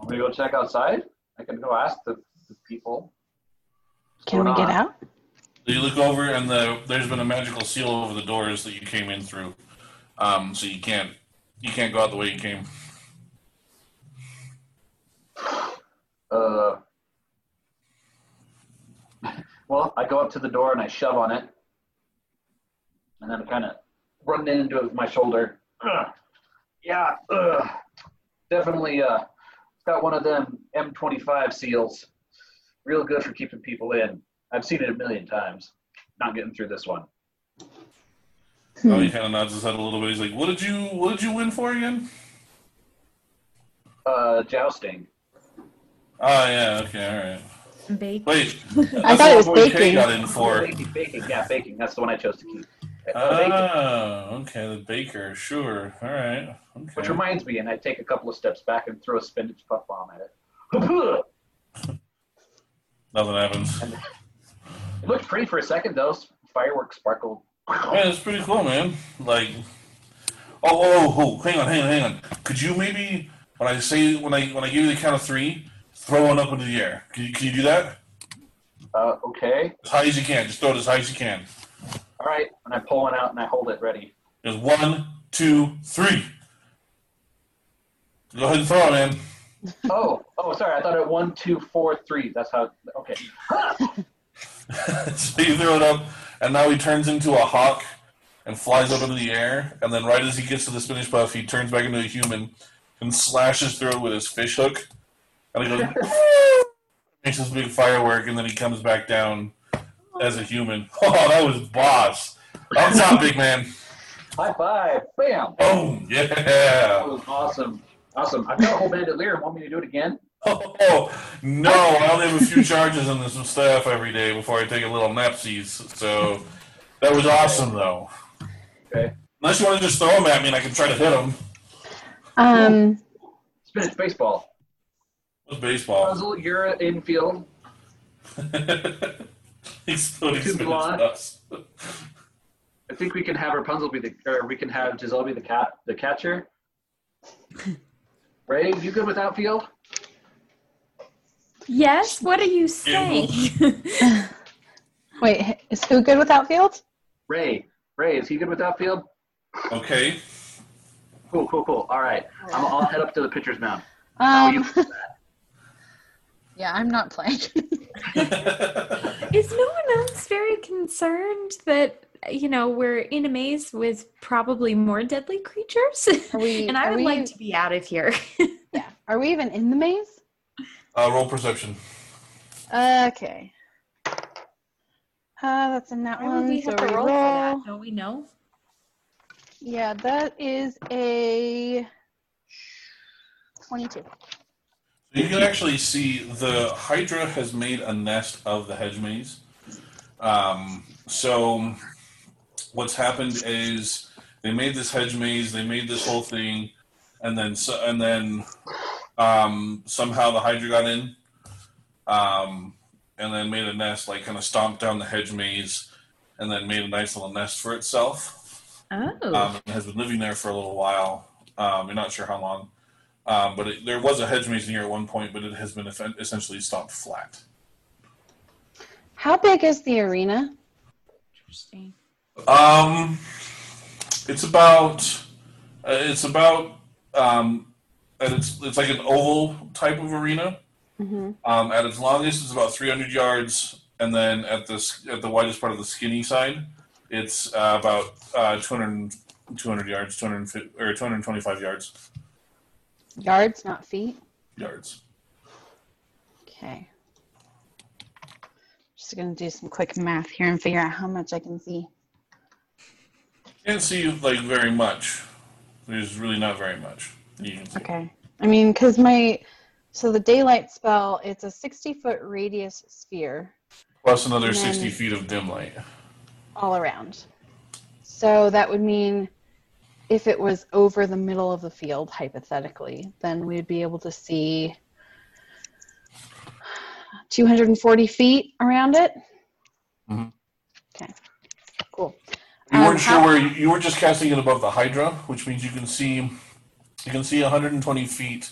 I'm gonna go check outside? I can go ask the, the people. Can we going get on? out? You look over, and the there's been a magical seal over the doors that you came in through, um, so you can't you can't go out the way you came. Uh, well, I go up to the door and I shove on it, and then I kind of run into it with my shoulder. Ugh. Yeah, ugh. definitely. Uh, got one of them M25 seals. Real good for keeping people in. I've seen it a million times. Not getting through this one. Hmm. Oh, he kind of nods his head a little bit. He's like, "What did you What did you win for again?" Uh, jousting. Oh yeah, okay, all right. Bake. Wait, I thought it was that's Kay baking. got in for. Baking, baking, yeah, baking. That's the one I chose to keep. Uh, baking. Ah, okay, the baker. Sure. All right. Okay. Which reminds me, and I take a couple of steps back and throw a spinach puff bomb at it. Nothing happens. It looked pretty for a second, though. Fireworks sparkled. Yeah, it's pretty cool, man. Like, oh, oh, oh, hang on, hang on, hang on. Could you maybe, when I say, when I when I give you the count of three, throw one up into the air? Can you, can you do that Uh, okay. as high as you can? Just throw it as high as you can. All right. And I pull one out and I hold it ready. Just one, two, three. Go ahead and throw it, man. Oh, oh, sorry. I thought it one, two, four, three. That's how. Okay. so you throw it up, and now he turns into a hawk and flies up into the air. And then, right as he gets to the spinach puff, he turns back into a human and slashes through it with his fish hook. And he goes, makes this big firework, and then he comes back down as a human. Oh, that was boss. That's not big man. High five. Bam. Boom. Yeah. That Yeah. was awesome. Awesome. I've got a whole bandolier. Want me to do it again? Oh, no, I only have a few charges and some staff every day before I take a little napsies. So that was awesome, though. Okay. Unless you want to just throw them at me and I can try to hit them. Um, Spinach baseball. With baseball. Puzzle, you're infield. Exploding Two spinach blonde. dust. I think we can have Rapunzel be the, or we can have Giselle be the cat, the catcher. Ray, you good with outfield? Yes. What are you saying? wait, is who good with outfield? Ray, Ray, is he good with outfield? Okay. Cool, cool, cool. All right, I'm, I'll head up to the pitcher's mound. How are you? Um, yeah, I'm not playing. Is no one else very concerned that you know we're in a maze with probably more deadly creatures? Are we? and I are would we, like to be out of here. Yeah. Are we even in the maze? Uh, roll perception. Okay. Uh, that's in that Why would one. we so have to we roll for that? Don't we know? Yeah, that is a twenty-two. You can actually see the Hydra has made a nest of the hedge maze. Um, so what's happened is they made this hedge maze, they made this whole thing, and then so, and then um, somehow the Hydra got in, um, and then made a nest, like kind of stomped down the hedge maze, and then made a nice little nest for itself Oh. um, and has been living there for a little while. Um, you're not sure how long, um, but it, there was a hedge maze here at one point, but it has been essentially stopped flat. How big is the arena? Interesting. Um, it's about uh, it's about um, and it's it's like an oval type of arena. Mm-hmm. Um, at its longest, it's about 300 yards, and then at the at the widest part of the skinny side, it's uh, about uh, 200, 200 yards, 250 or 225 yards. Yards, not feet. Yards. Okay. Just gonna do some quick math here and figure out how much I can see. Can't see like very much. There's really not very much that you can see. Okay. I mean, because my so the daylight spell, it's a sixty foot radius sphere Plus another 60 feet of dim light. all around. So that would mean if it was over the middle of the field, hypothetically, then we'd be able to see 240 feet around it. Mhm. Okay, cool. You Um, weren't sure how- where you, you were just casting it above the Hydra, which means you can see you can see 120 feet.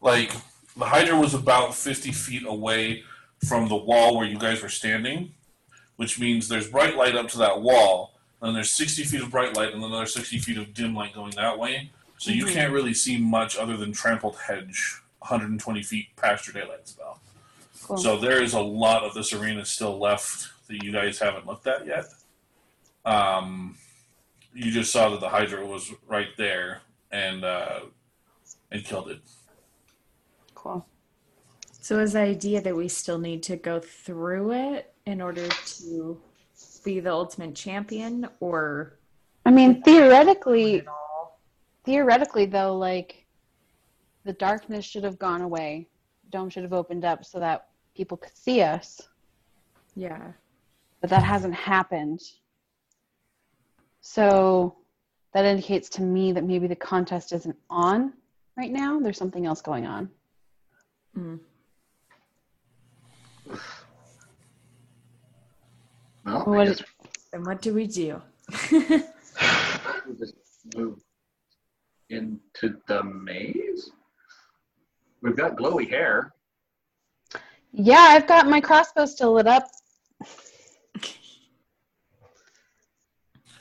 Like the Hydra was about 50 feet away from the wall where you guys were standing, which means there's bright light up to that wall, and there's 60 feet of bright light, and another 60 feet of dim light going that way. So you Mhm. can't really see much other than trampled hedge, 120 feet past your daylight spell. Cool. So there is a lot of this arena still left that you guys haven't looked at yet. Um, you just saw that the Hydra was right there and uh, and killed it. cool. So is the idea that we still need to go through it in order to be the ultimate champion, or I mean, theoretically, theoretically though, like the darkness should have gone away. Dome should have opened up so that people could see us, Yeah. but that hasn't happened. So that indicates to me that maybe the contest isn't on right now. There's something else going on. Mm. Well, What I is- guess And what do we do? we'll just move into the maze. We've got glowy hair. Yeah, I've got my crossbow still lit up.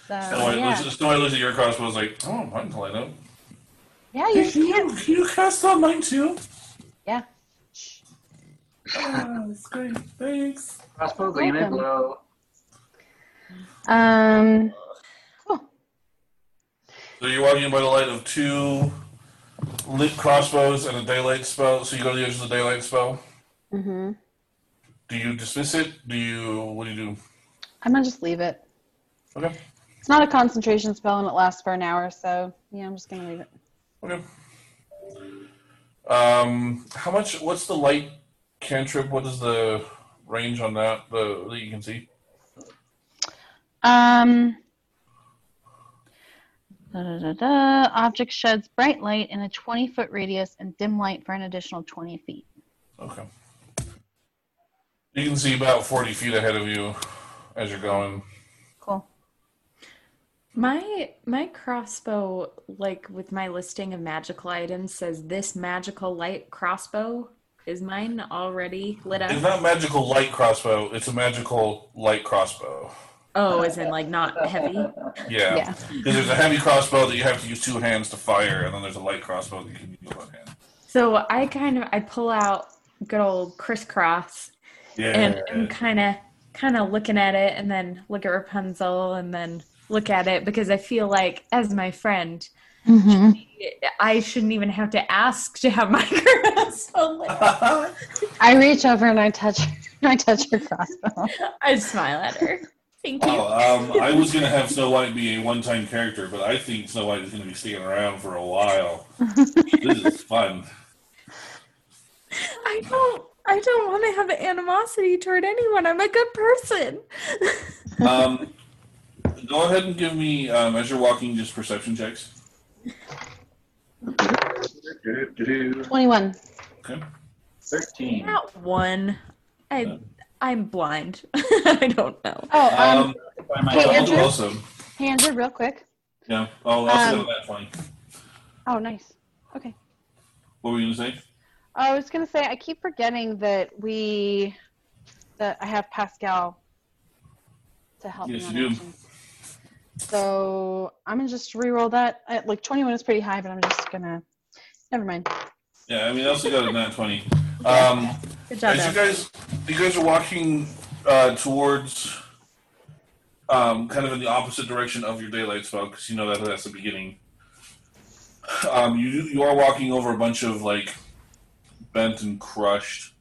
So, Snow White, yeah. looks, Snow White looks at your crossbow and is like, oh, mine can light up. yeah, you Can you, can you cast on mine too? Yeah. Oh, that's great. Thanks. Crossbow gleaming Welcome. glow. Um, cool. So you're walking by the light of two lit crossbows and a daylight spell. So you go to the edge of the daylight spell. Mm hmm Do you dismiss it? Do you? What do you do? I'm gonna just leave it. Okay. It's not a concentration spell and it lasts for an hour, so yeah, I'm just gonna leave it. Okay. Um, how much? What's the light cantrip? What is the range on that? The that you can see. Um. Da, da, da, da. Object sheds bright light in a 20 foot radius and dim light for an additional 20 feet. Okay. You can see about forty feet ahead of you as you're going. My my crossbow, like with my listing of magical items, says this magical light crossbow. Is mine already lit up? It's not magical light crossbow. It's a magical light crossbow. Oh, as in like not heavy? Yeah. Yeah. Because there's a heavy crossbow that you have to use two hands to fire, and then there's a light crossbow that you can use one hand. So I kind of I pull out good old crisscross Yeah. and I'm kind of kind of looking at it and then look at Rapunzel and then look at it because I feel like as my friend Mm-hmm. I shouldn't even have to ask to have my crossbow. I reach over and I touch, I touch her crossbow. I smile at her. Thank you. Oh, um, I was gonna have Snow White be a one-time character, but I think Snow White is gonna be sticking around for a while. this is fun. I don't I don't want to have animosity toward anyone. I'm a good person. Um, go ahead and give me, um, as you're walking, just perception checks. 21. Okay. 13. nat one. I I'm blind. I don't know. Oh, um, Um, By my- Hey, I'll do Andrew? also. hey, Andrew, real quick. Yeah. Oh, I'll Um, say that twenty. Oh, nice. Okay. What were you gonna say? I was gonna say I keep forgetting that we that I have Pascal to help Yes, me on you do. actions. So I'm gonna just re-roll that. I, like 21 is pretty high, but I'm just gonna. Never mind. Yeah, I mean, I also got a nat twenty. Um, Good job. as you guys, you guys are walking uh, towards, um, kind of in the opposite direction of your daylight spell, because you know that that's the beginning. Um, you you are walking over a bunch of like bent and crushed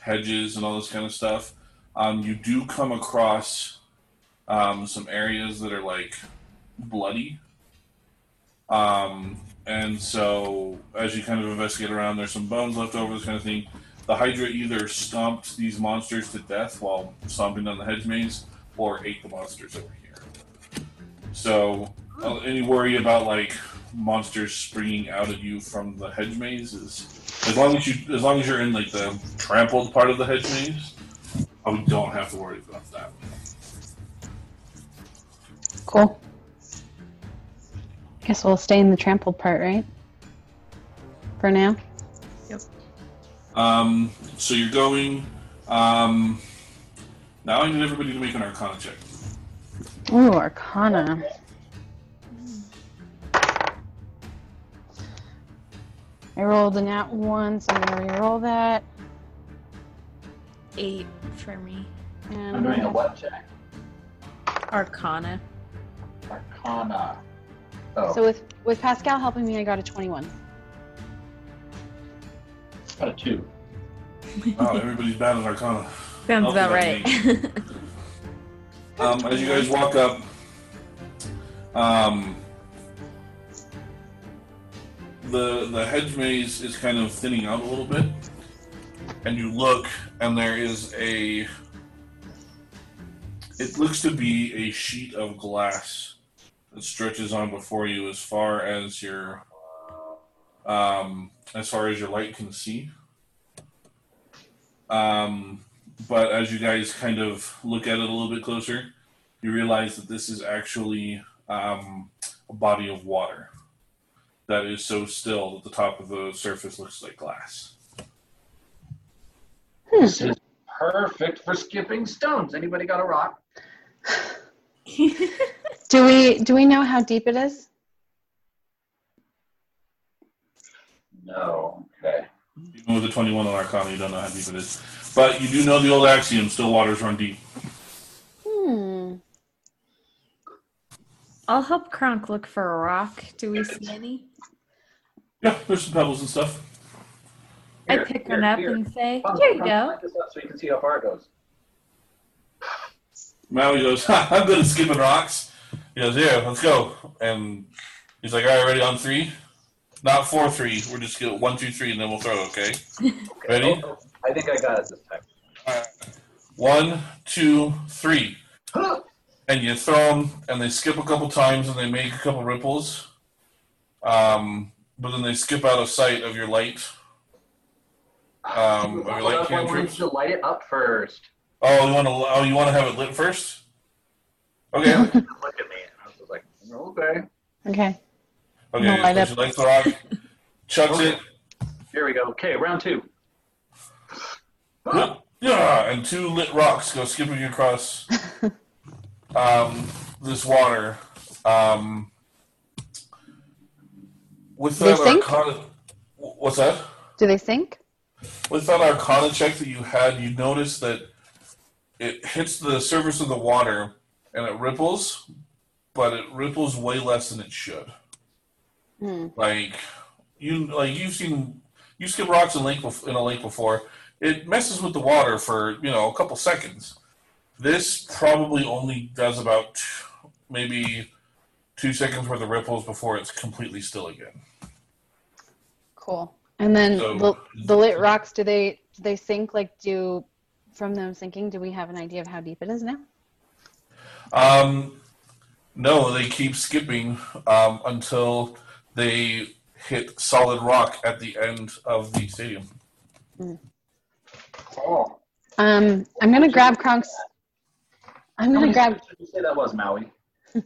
hedges and all this kind of stuff. Um, you do come across um, some areas that are like bloody. Um, and so, as you kind of investigate around, there's some bones left over, this kind of thing. The Hydra either stomped these monsters to death while stomping down the hedge maze, or ate the monsters over here. So, uh, any worry about like monsters springing out at you from the hedge maze is as long as you as long as you're in like the trampled part of the hedge maze, we don't have to worry about that. Cool. Guess we'll stay in the trampled part, right? For now. Um, so you're going. Um, now I need everybody to make an Arcana check. Ooh, Arcana. I rolled a nat one, so I'm gonna re-roll that. Eight for me. And I'm doing a what check? Arcana. Arcana. Oh, So with with Pascal helping me, I got a 21. got a two. Oh, everybody's bad at Arcana. Sounds I'll about right. Um, as you guys walk up, um, the the hedge maze is kind of thinning out a little bit, and you look, and there is a. It looks to be a sheet of glass that stretches on before you as far as your, um, as far as your light can see. Um, but as you guys kind of look at it a little bit closer, you realize that this is actually um, a body of water that is so still that the top of the surface looks like glass. This is perfect for skipping stones. Anybody got a rock? Do we do we know how deep it is? No. Okay. Even with the 21 on our Arcana, you don't know how deep it is. But you do know the old axiom still waters run deep. Hmm. I'll help Kronk look for a rock. Do we see any? Yeah, there's some pebbles and stuff. I pick here, one up here. and say, Come, "Here you come, go." this up so you can see how far it goes. Maui goes, ha, I'm good at skipping rocks. He goes, yeah, let's go. And he's like, all right, ready on three? Not four, three. We're just going one, two, three, and then we'll throw, okay? Okay. Ready? oh, I think I got it this time. All right. One, two, three. and you throw them, and they skip a couple times, and they make a couple ripples. Um, but then they skip out of sight of your light. Um, of your light That's why I cantrips. to light it up first. Oh, you want to? Oh, you want to have it lit first? Okay. Look at me. I was like, okay. Okay. Okay. No, light so up. she lights the rock, chucks it, Here we go. Okay, round two. Yep. Yeah, and two lit rocks go skipping across um, this water. Um, with They that sink? arcana, what's that? Do they sink? With that arcana check that you had, you notice that it hits the surface of the water and it ripples, but it ripples way less than it should. Hmm. Like you, like you've seen, you skip rocks in lake in a lake before. It messes with the water for you know a couple seconds. This probably only does about t- maybe two seconds worth of ripples before it's completely still again. Cool. And then So- the, the lit rocks, do they do they sink? Like, do from them sinking, do we have an idea of how deep it is now? Um, no, they keep skipping um, until they hit solid rock at the end of the stadium. Oh. Um, I'm gonna grab Kronk's. I'm gonna grab. did you say that was, Maui?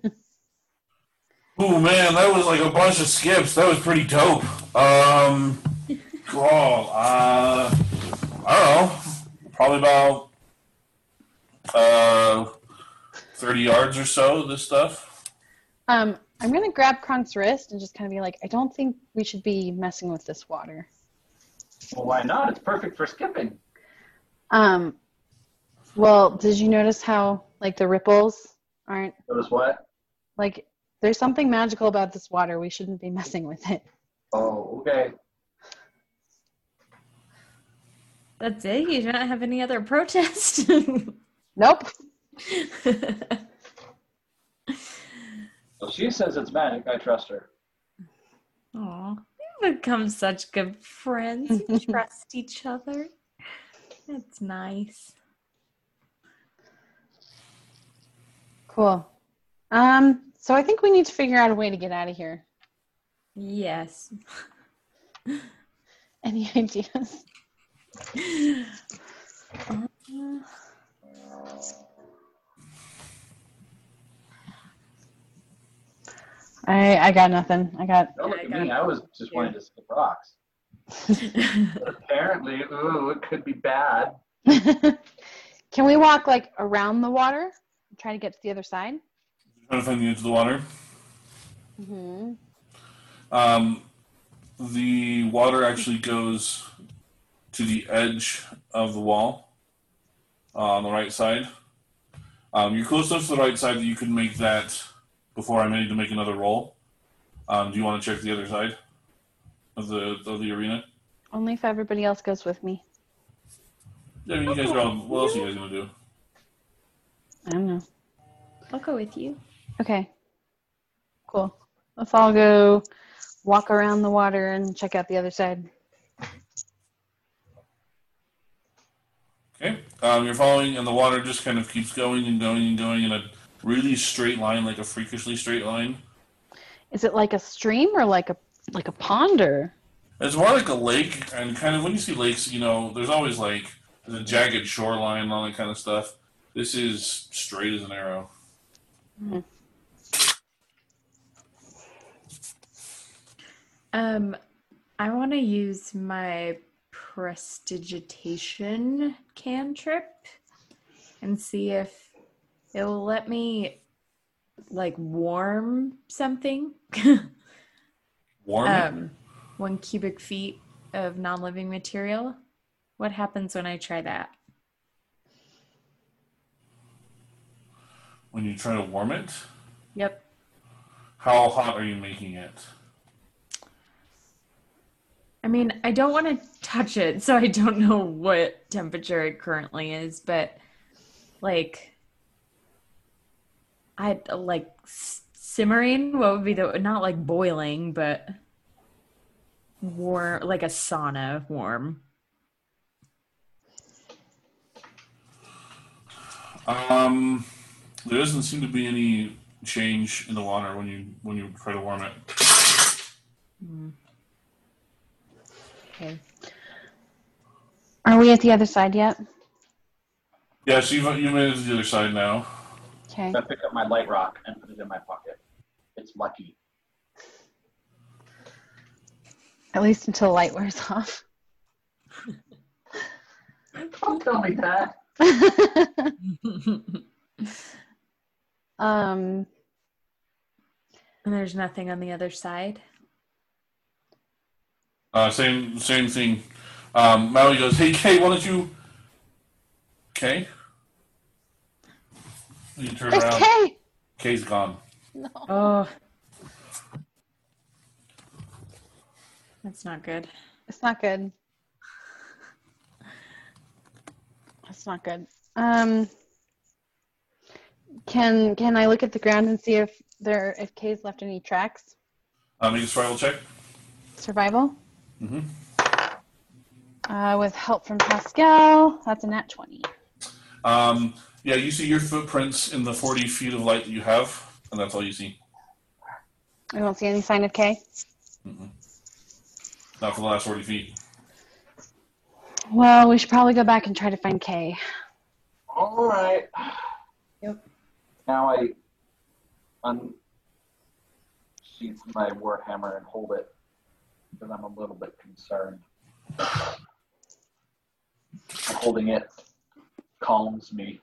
Oh man, that was like a bunch of skips. That was pretty dope. Um, oh, uh, I don't know, probably about uh, thirty yards or so. This stuff. Um, I'm gonna grab Kronk's wrist and just kind of be like, I don't think we should be messing with this water. Well, why not? It's perfect for skipping. Um, well, did you notice how like the ripples aren't Notice what? like? There's something magical about this water. We shouldn't be messing with it. Oh, okay. That's it. You don't have any other protest. Nope. Well, she says it's magic. I trust her. Aw, we've become such good friends. You trust each other. That's nice. Cool. Um, so I think we need to figure out a way to get out of here. Yes. Any ideas? Uh, I I got nothing. I got. Don't look at me. I was just wanting to skip rocks. Apparently, ooh, it could be bad. Can we walk like around the water? and Try to get to the other side. Trying to find the edge of the water. Mm-hmm. Um, the water actually goes to the edge of the wall uh, on the right side. Um, you're close enough to the right side that you can make that before I'm ready to make another roll. Um, do you want to check the other side of the of the arena? Only if everybody else goes with me. Yeah, you guys are all. What else are you guys gonna do? I don't know. I'll go with you. Okay. Cool. Let's all go walk around the water and check out the other side. Okay. Um, you're following, and the water just kind of keeps going and going and going in a really straight line, like a freakishly straight line. Is it like a stream or like a like a pond or? It's more like a lake, and kind of when you see lakes, you know, there's always like the jagged shoreline and all that kind of stuff. This is straight as an arrow. Um, I want to use my prestidigitation cantrip and see if it will let me like warm something. Warm. um, one cubic feet of non-living material. What happens when I try that? when you try to warm it, Yep. how hot are you making it? I mean, I don't want to touch it, so I don't know what temperature it currently is, but like, I like simmering. What would be the not like boiling, but warm, like a sauna warm. Um, there doesn't seem to be any change in the water when you when you try to warm it. Okay. Are we at the other side yet? Yeah, so you've you made it to the other side now. Okay. I pick up my light rock and put it in my pocket. It's lucky. At least until the light wears off. Don't tell me that. um. And there's nothing on the other side. Uh, same same thing. Um, Maui goes, "Hey Kay, why don't you?" Kay. You turn There's around. Kay. Kay's gone. No. Oh, that's not good. It's not good. That's not good. Um. Can Can I look at the ground and see if there if Kay's left any tracks? Make a survival check. Survival. Mhm. Uh, with help from Pascal, that's a nat twenty. Um, yeah, you see your footprints in the forty feet of light that you have, and that's all you see. I don't see any sign of Kay. Not for the last forty feet. Well, we should probably go back and try to find Kay. All right. Yep. Now I unsheath my warhammer and hold it because I'm a little bit concerned. Holding it calms me,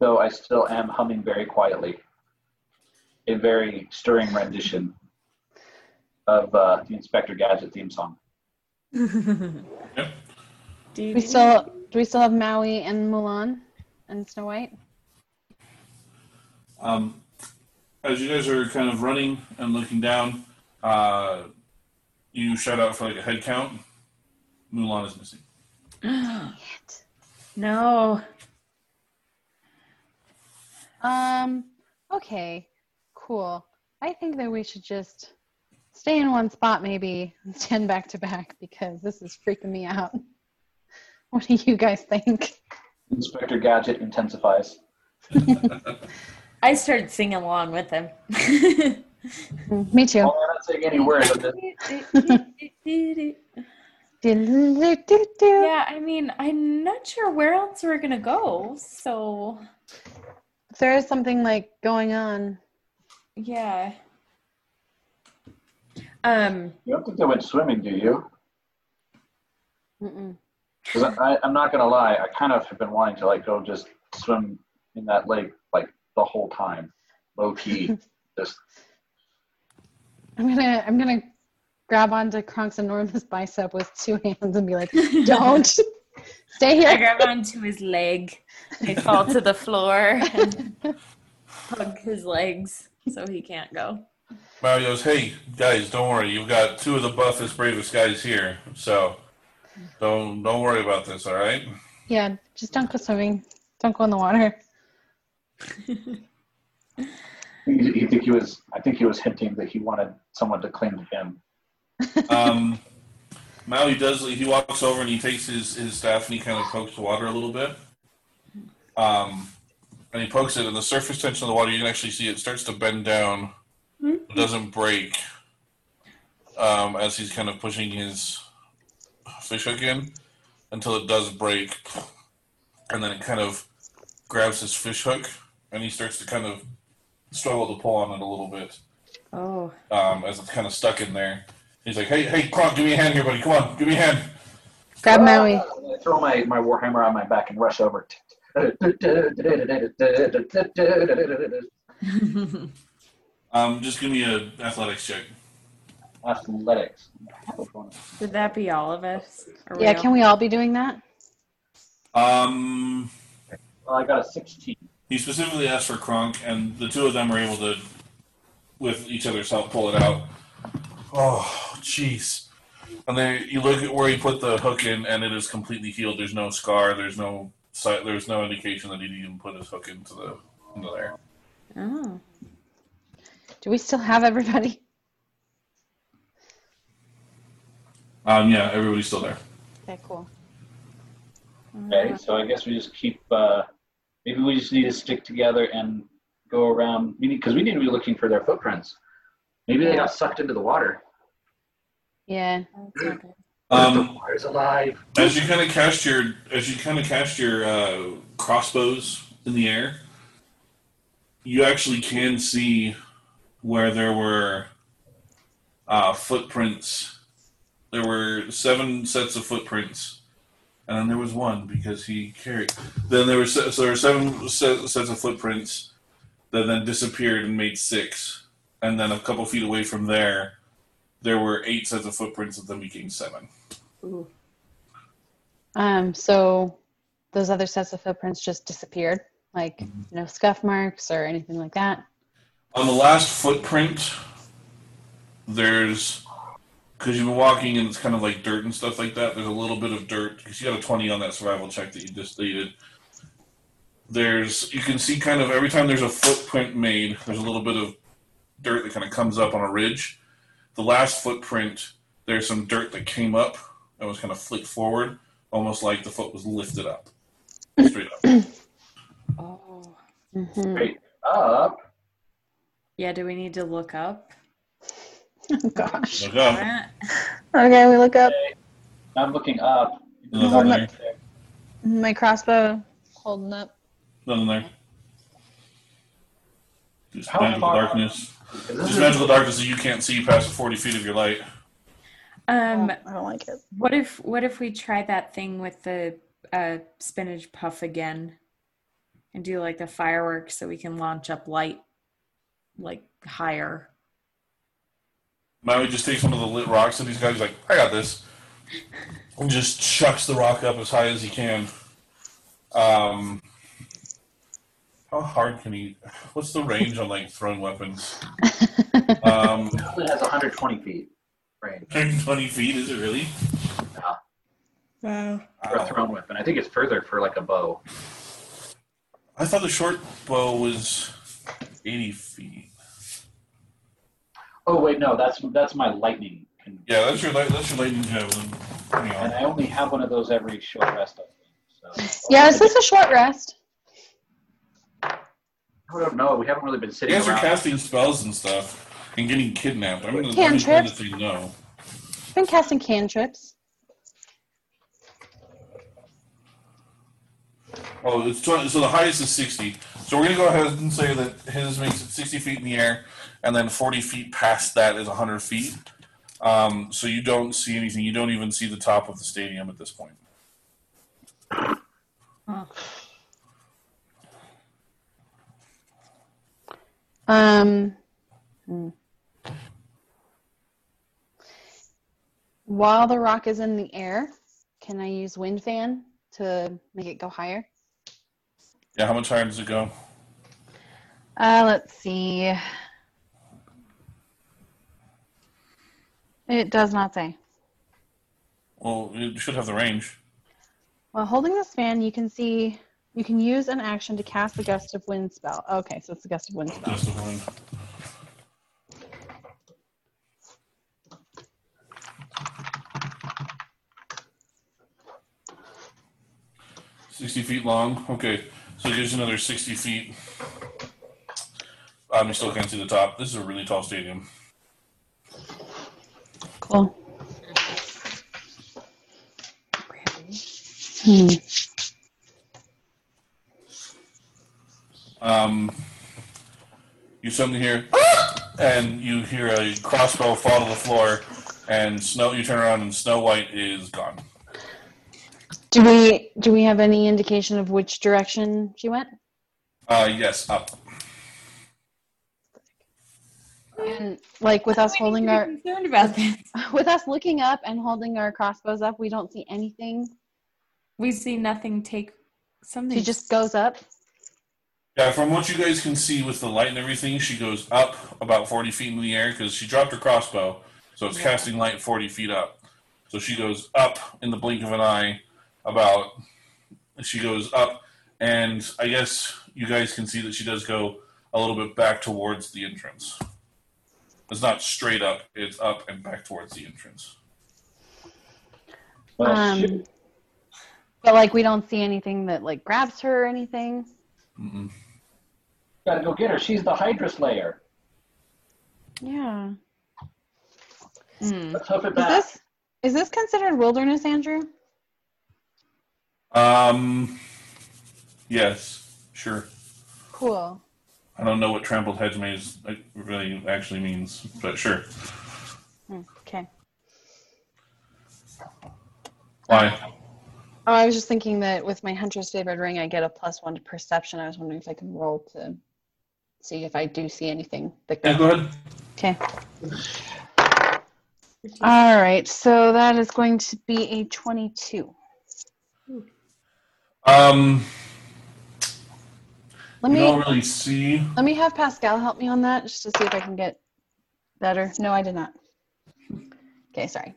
though I still am humming very quietly. A very stirring rendition of uh, the Inspector Gadget theme song. Yep. Do We still do we still have Maui and Mulan and Snow White? Um, as you guys are kind of running and looking down, uh, you shout out for like a head count. Mulan is missing. no. Um. Okay. Cool. I think that we should just stay in one spot, maybe, and stand back to back because this is freaking me out. What do you guys think? Inspector Gadget intensifies. I started singing along with him. Me too. Oh, I'm not saying any words. I'm yeah, I mean, I'm not sure where else we're gonna go. So If there is something like going on, yeah. Um. You don't think they went swimming, do you? Because I, I'm not gonna lie, I kind of have been wanting to like go just swim in that lake like the whole time, low key. just I'm gonna I'm gonna grab onto Kronk's enormous bicep with two hands and be like, "Don't stay here. I here." grab onto his leg. I fall to the floor and hug his legs so he can't go. Maui goes, "Hey guys, don't worry. You've got two of the buffest, bravest guys here, so don't don't worry about this. All right." Yeah, just don't go swimming. Don't go in the water. he, he think he was. I think he was hinting that he wanted someone to cling to him. Um, Maui does. He walks over and he takes his, his staff and he kind of pokes the water a little bit. Um, and he pokes it, and the surface tension of the water, you can actually see it starts to bend down. It doesn't break. Um, as he's kind of pushing his fish hook in until it does break, and then it kind of grabs his fish hook, and he starts to kind of struggle to pull on it a little bit Oh. um, as it's kind of stuck in there. He's like, "Hey, hey, Kronk, give me a hand here, buddy. Come on, give me a hand." Grab Maui. I throw my, my warhammer on my back and rush over. Um, just give me a athletics check. Athletics. Would that be all of us? Are Yeah, all- can we all be doing that? Um, Well, I got a 16. he specifically asked for Kronk, and the two of them are able to, with each other's help, pull it out. Oh, jeez. And then you look at where he put the hook in, and it is completely healed. There's no scar. There's no si- there's no indication that he even put his hook into the into there. Oh. Do we still have everybody? Um, yeah, everybody's still there. Okay, cool. Okay, so I guess we just keep. Uh, maybe we just need to stick together and go around. Because we need to be looking for their footprints. Maybe they got sucked into the water. Yeah. That's the Um, alive. As you kind of cast your as you kind of cast your uh, crossbows in the air, you actually can see where there were uh, footprints. There were seven sets of footprints, and then there was one because he carried. Then there were se- so there were seven se- sets of footprints that then disappeared and made six, and then a couple feet away from there, there were eight sets of footprints that then became seven. Ooh. Um, so those other sets of footprints just disappeared. Like no scuff marks or anything like that. On the last footprint, there's because you've been walking and it's kind of like dirt and stuff like that. There's a little bit of dirt because you got a twenty on that survival check that you just deleted. There's you can see kind of every time there's a footprint made, there's a little bit of dirt that kind of comes up on a ridge. The last footprint, there's some dirt that came up and was kind of flicked forward, almost like the foot was lifted up, straight up. Oh. hmm Straight up. Yeah, do we need to look up? Oh, gosh. Look up. Okay, we look up I'm looking up. Nothing Hold there. up. my crossbow holding up. Nothing there. Just How magical far- darkness. Is this Just a- magical darkness that you can't see past the 40 feet of your light. Um, I don't like it. what if what if we try that thing with the uh, spinach puff again, and do like the fireworks so we can launch up light, like higher. Maui just takes one of the lit rocks and these guys got, he's like, I got this. And just chucks the rock up as high as he can. Um, how hard can he? What's the range on like thrown weapons? Um, It has 120 feet range 120 feet, is it really? Wow. for a thrown weapon. I think it's further for like a bow. I thought the short bow was 80 feet. Oh wait, no, that's that's my lightning. Yeah, that's your light, that's your lightning javelin. And. I only have one of those every short rest. I think. So Yeah, is this a short rest? I don't know. We haven't really been You sitting guys are casting spells and stuff and getting kidnapped. I'm gonna, I'm Cantrips. going to say no. Been casting cantrips. Oh, it's 20, so the highest is 60. So we're going to go ahead and say that his makes it 60 feet in the air, and then 40 feet past that is 100 feet. Um, so you don't see anything. You don't even see the top of the stadium at this point. Um, hmm. While the rock is in the air, can I use wind fan to make it go higher? Yeah, how much higher does it go? Uh, let's see. It does not say. Well, it should have the range. While holding this fan, you can see you can use an action to cast the gust of wind spell. Okay, so it's the gust of wind spell. Gust of wind. Sixty feet long. Okay, so there's another sixty feet. Um, you still can't see the top. This is a really tall stadium. Cool. Hmm. Suddenly hear, and you hear a crossbow fall to the floor, and Snow. You turn around, and Snow White is gone. Do we do we have any indication of which direction she went? Uh, yes, up. And like with us We need holding our concerned about this. with us looking up and holding our crossbows up, we don't see anything. We see nothing take something. She just goes up. Yeah, from what you guys can see with the light and everything, she goes up about 40 feet in the air because she dropped her crossbow, so it's Yeah. casting light 40 feet up. So she goes up in the blink of an eye, about. She goes up, and I guess you guys can see that she does go a little bit back towards the entrance. It's not straight up, it's up and back towards the entrance. Well, Um, but like we don't see anything that like grabs her or anything. Mm-mm. Gotta go get her. She's the Hydra Slayer. Yeah. Hmm. Let's hoof it Is back. this is this considered wilderness, Andrew? Um, yes, sure. Cool. I don't know what trampled hedge maze uh, really actually means, but sure. Okay. Why? Oh, I was just thinking that with my hunter's favored ring, I get a plus one to perception. I was wondering if I can roll to see if I do see anything. That Yeah, go ahead. Okay. All right. So that is going to be a twenty-two. Um, Let me don't really see. let me have Pascal help me on that just to see if I can get better. No, I did not. Okay, sorry.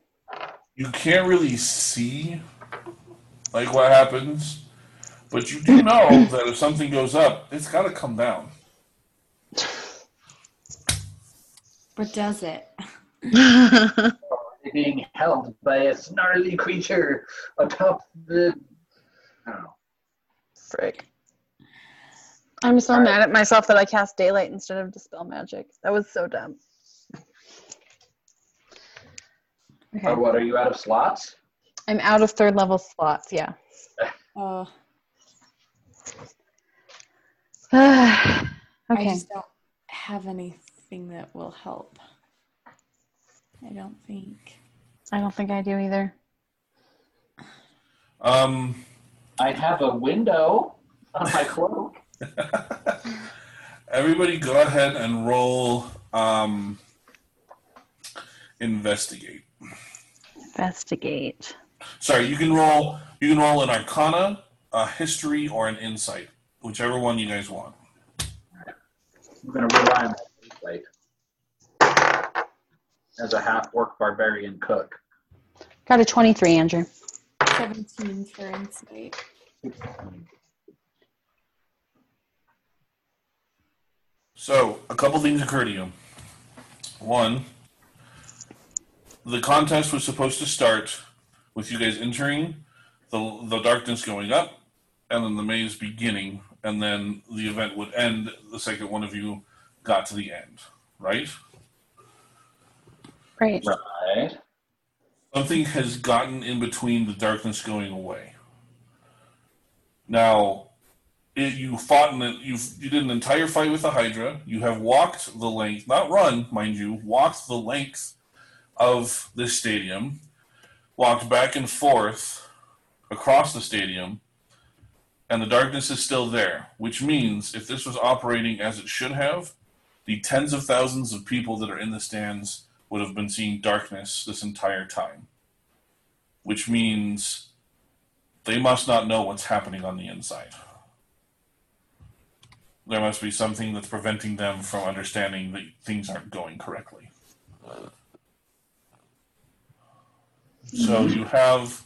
You can't really see like what happens, but you do know that if something goes up, it's got to come down. But does it? Being held by a snarly creature atop the. I don't know. Frick. I'm so mad at myself that I cast daylight instead of dispel magic. That was so dumb. Okay. Or what? Are you out of slots? I'm out of third level slots, yeah. Oh, okay. I just don't have anything that will help. I don't think. I don't think I do either. Um, I have a window on my cloak. everybody, go ahead and roll. Um, investigate. Investigate. Sorry, you can roll. You can roll an Arcana, a History, or an Insight, whichever one you guys want. I'm going to rely on my as a half orc barbarian cook. Got a 23, Andrew. 17 for insight. So, a couple things occur to you. One, the contest was supposed to start with you guys entering, the, the darkness going up, and then the maze beginning, and then the event would end the second one of you got to the end, right? Great. Right. Something has gotten in between the darkness going away. Now, it, you fought in it. You you did an entire fight with the Hydra. You have walked the length, not run, mind you, walked the length of this stadium, walked back and forth across the stadium, and the darkness is still there. Which means, if this was operating as it should have, the tens of thousands of people that are in the stands would have been seeing darkness this entire time. Which means they must not know what's happening on the inside. There must be something that's preventing them from understanding that things aren't going correctly. So you have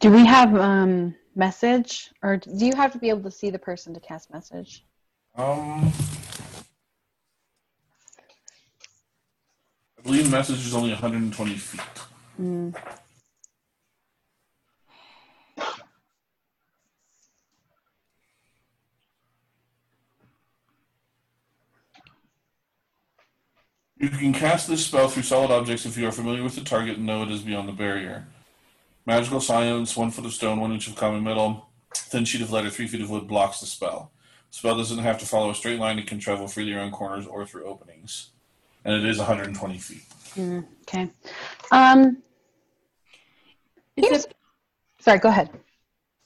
Do we have um message or do you have to be able to see the person to cast message? Um, I believe message is only 120 feet. Mm. You can cast this spell through solid objects if you are familiar with the target and know it is beyond the barrier. Magical silence, one foot of stone, one inch of common metal, thin sheet of leather, three feet of wood blocks the spell. Spell doesn't have to follow a straight line; it can travel freely around corners or through openings, and it is 120 feet. Mm, okay. Um, Is it, sorry, go ahead.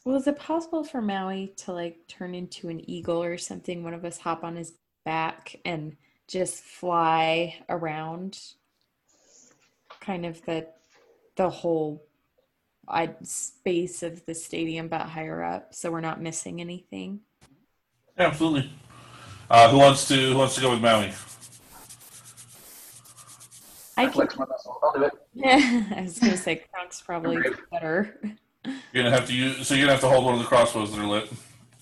well, is it possible for Maui to like turn into an eagle or something? One of us hop on his back and just fly around, kind of the the whole I, space of the stadium, but higher up, so we're not missing anything. Yeah, absolutely. Uh, who wants to Who wants to go with Maui? I I can, flex my muscle. I'll do it. Yeah, I was gonna say Kronk's probably better. You're gonna have to use. So you're gonna have to hold one of the crossbows that are lit.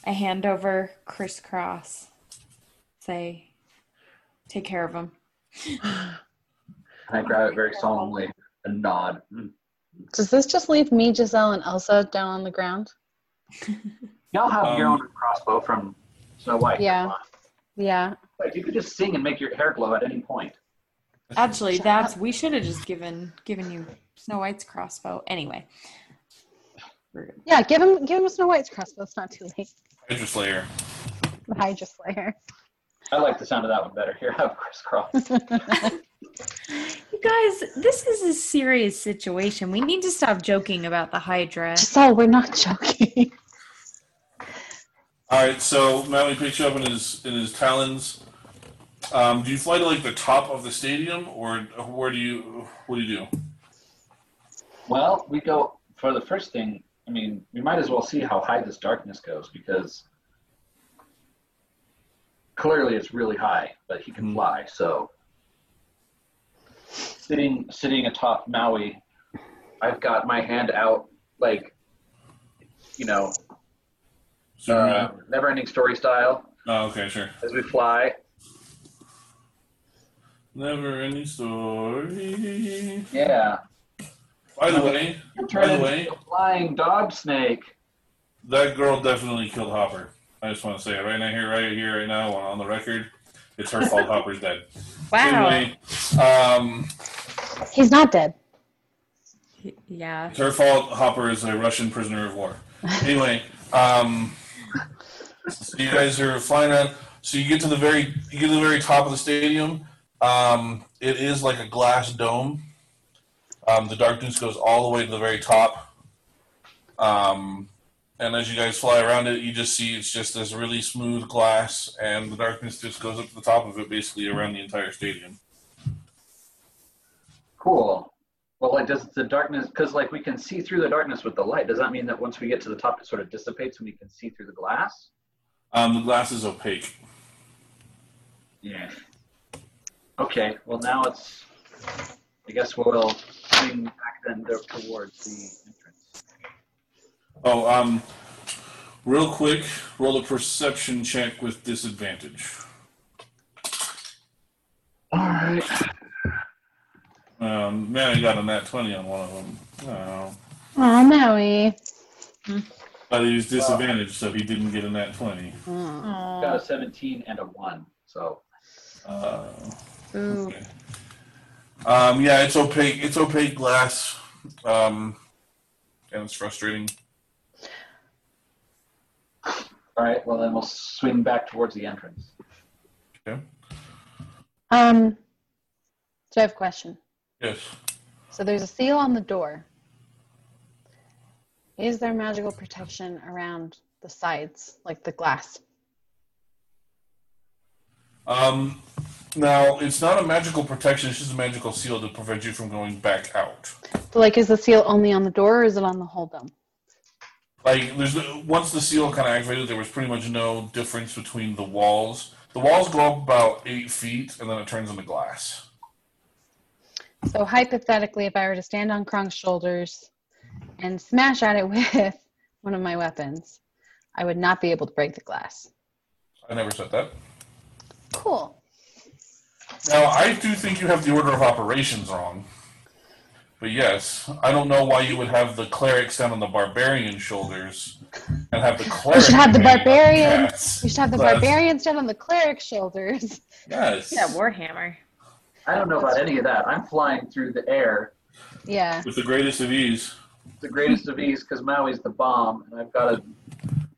I hand over crisscross. Say, take care of him. I grab it very solemnly and nod. Does this just leave me, Giselle, and Elsa down on the ground? Y'all have your Um, own crossbow from Snow White. Yeah. Yeah. Like, you could just sing and make your hair glow at any point. Actually, Shut that's up. we should have just given given you Snow White's crossbow. Anyway, Yeah, give him give him Snow White's crossbow. It's not too late. Hydra Slayer. The Hydra Slayer. I like the sound of that one better. Here, I have crisscross. you guys, this is a serious situation. We need to stop joking about the Hydra. Giselle, we're not joking. All right, so Maui picks you up in his in his talons. Um, do you fly to like the top of the stadium, or where do you what do you do? Well, we go for the first thing. I mean, we might as well see how high this darkness goes because clearly it's really high, but he can Hmm. fly. So, sitting sitting atop Maui, I've got my hand out like, you know, So, uh, never-ending story style oh, okay, sure. as we fly. Never any story. Yeah. By the way, Turn the way- flying dog snake. that girl definitely killed Hopper. I just want to say it right now, here, right here, right now, on the record. It's her fault. Hopper's dead. Wow. Anyway, um, He's not dead. Yeah. It's her fault. Hopper is a Russian prisoner of war. Anyway, um, so you guys are flying around. So you get to the very you get to the very top of the stadium. Um, it is like a glass dome. Um, the darkness goes all the way to the very top. Um, and as you guys fly around it, you just see it's just this really smooth glass, and the darkness just goes up to the top of it, basically around the entire stadium. Cool. Well, like, does the darkness? Because like we can see through the darkness with the light. Does that mean that once we get to the top, it sort of dissipates and we can see through the glass? Um, the glass is opaque. Yeah. Okay. Well, now it's. I guess we'll swing back then there towards the entrance. Oh, um, real quick, roll a perception check with disadvantage. All right. Um, man, I got a nat 20 on one of them. Oh. Oh, Maui. But he was disadvantaged, so he didn't get a nat 20. Oh. Got a 17 and a one. So Uh, Ooh. okay. Um, yeah, it's opaque. It's opaque glass. Um, and it's frustrating. all right. Well, then we'll swing back towards the entrance. Okay. Um, so I have a question. Yes. So there's a seal on the door. Is there magical protection around the sides, like the glass? Um, now, it's not a magical protection, it's just a magical seal to prevent you from going back out. So, like, is the seal only on the door or is it on the whole dome? like there's once the seal kind of activated, there was pretty much no difference between the walls. The walls go up about eight feet, and then it turns into glass. So, hypothetically, if I were to stand on Kronk's shoulders and smash at it with one of my weapons, I would not be able to break the glass. I never said that. Cool. Now I do think you have the order of operations wrong. But yes, I don't know why you would have the cleric stand on the barbarian shoulders and have the cleric. should have the barbarian. cats. We should have the Glass. barbarian stand on the cleric's shoulders. Yes. Yeah, Warhammer. I don't know about any of that. I'm flying through the air, Yeah. With the greatest of ease. The greatest of ease, because Maui's the bomb, and I've got a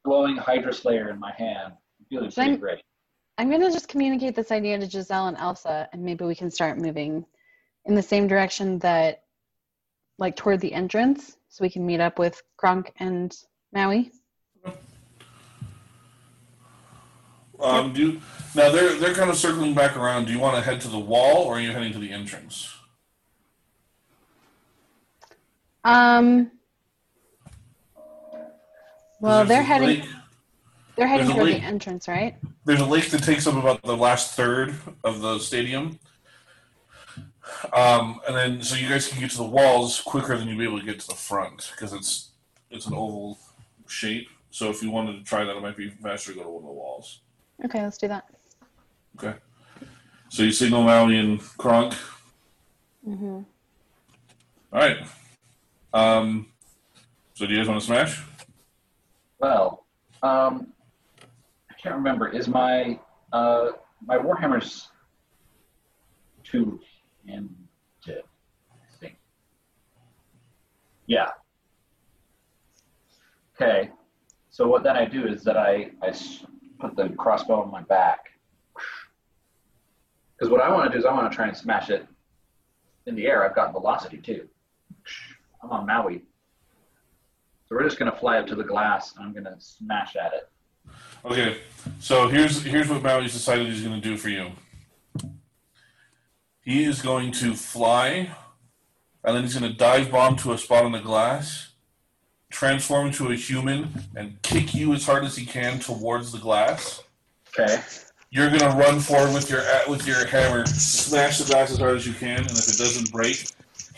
glowing Hydra Slayer in my hand. I'm feeling So pretty I'm- great. I'm going to just communicate this idea to Giselle and Elsa, and maybe we can start moving in the same direction that, like, toward the entrance, so we can meet up with Kronk and Maui. Um, do you, now they're they're kind of circling back around. Do you want to head to the wall or are you heading to the entrance? Um. Well, they're heading. lake- They're heading there's toward the entrance, right? there's a lake that takes up about the last third of the stadium. Um, and then so you guys can get to the walls quicker than you'll be able to get to the front because it's it's an oval shape. So if you wanted to try that, it might be faster to go to one of the walls. Okay, let's do that. Okay. So you signal Maui and Kronk. Mm-hmm. All right. Um, so do you guys want to smash? Well, um, I can't remember. Is my uh, my Warhammer's two handed? I think. Yeah. Okay. So what then I do is that I, I put the crossbow on my back. Because what I want to do is I want to try and smash it in the air. I've got velocity too. I'm on Maui. So we're just gonna fly up to the glass and I'm gonna smash at it. Okay, so here's here's what Maui's decided he's going to do for you. He is going to fly, and then he's going to dive bomb to a spot on the glass, transform into a human, and kick you as hard as he can towards the glass. Okay. You're going to run forward with your with your hammer, smash the glass as hard as you can, and if it doesn't break,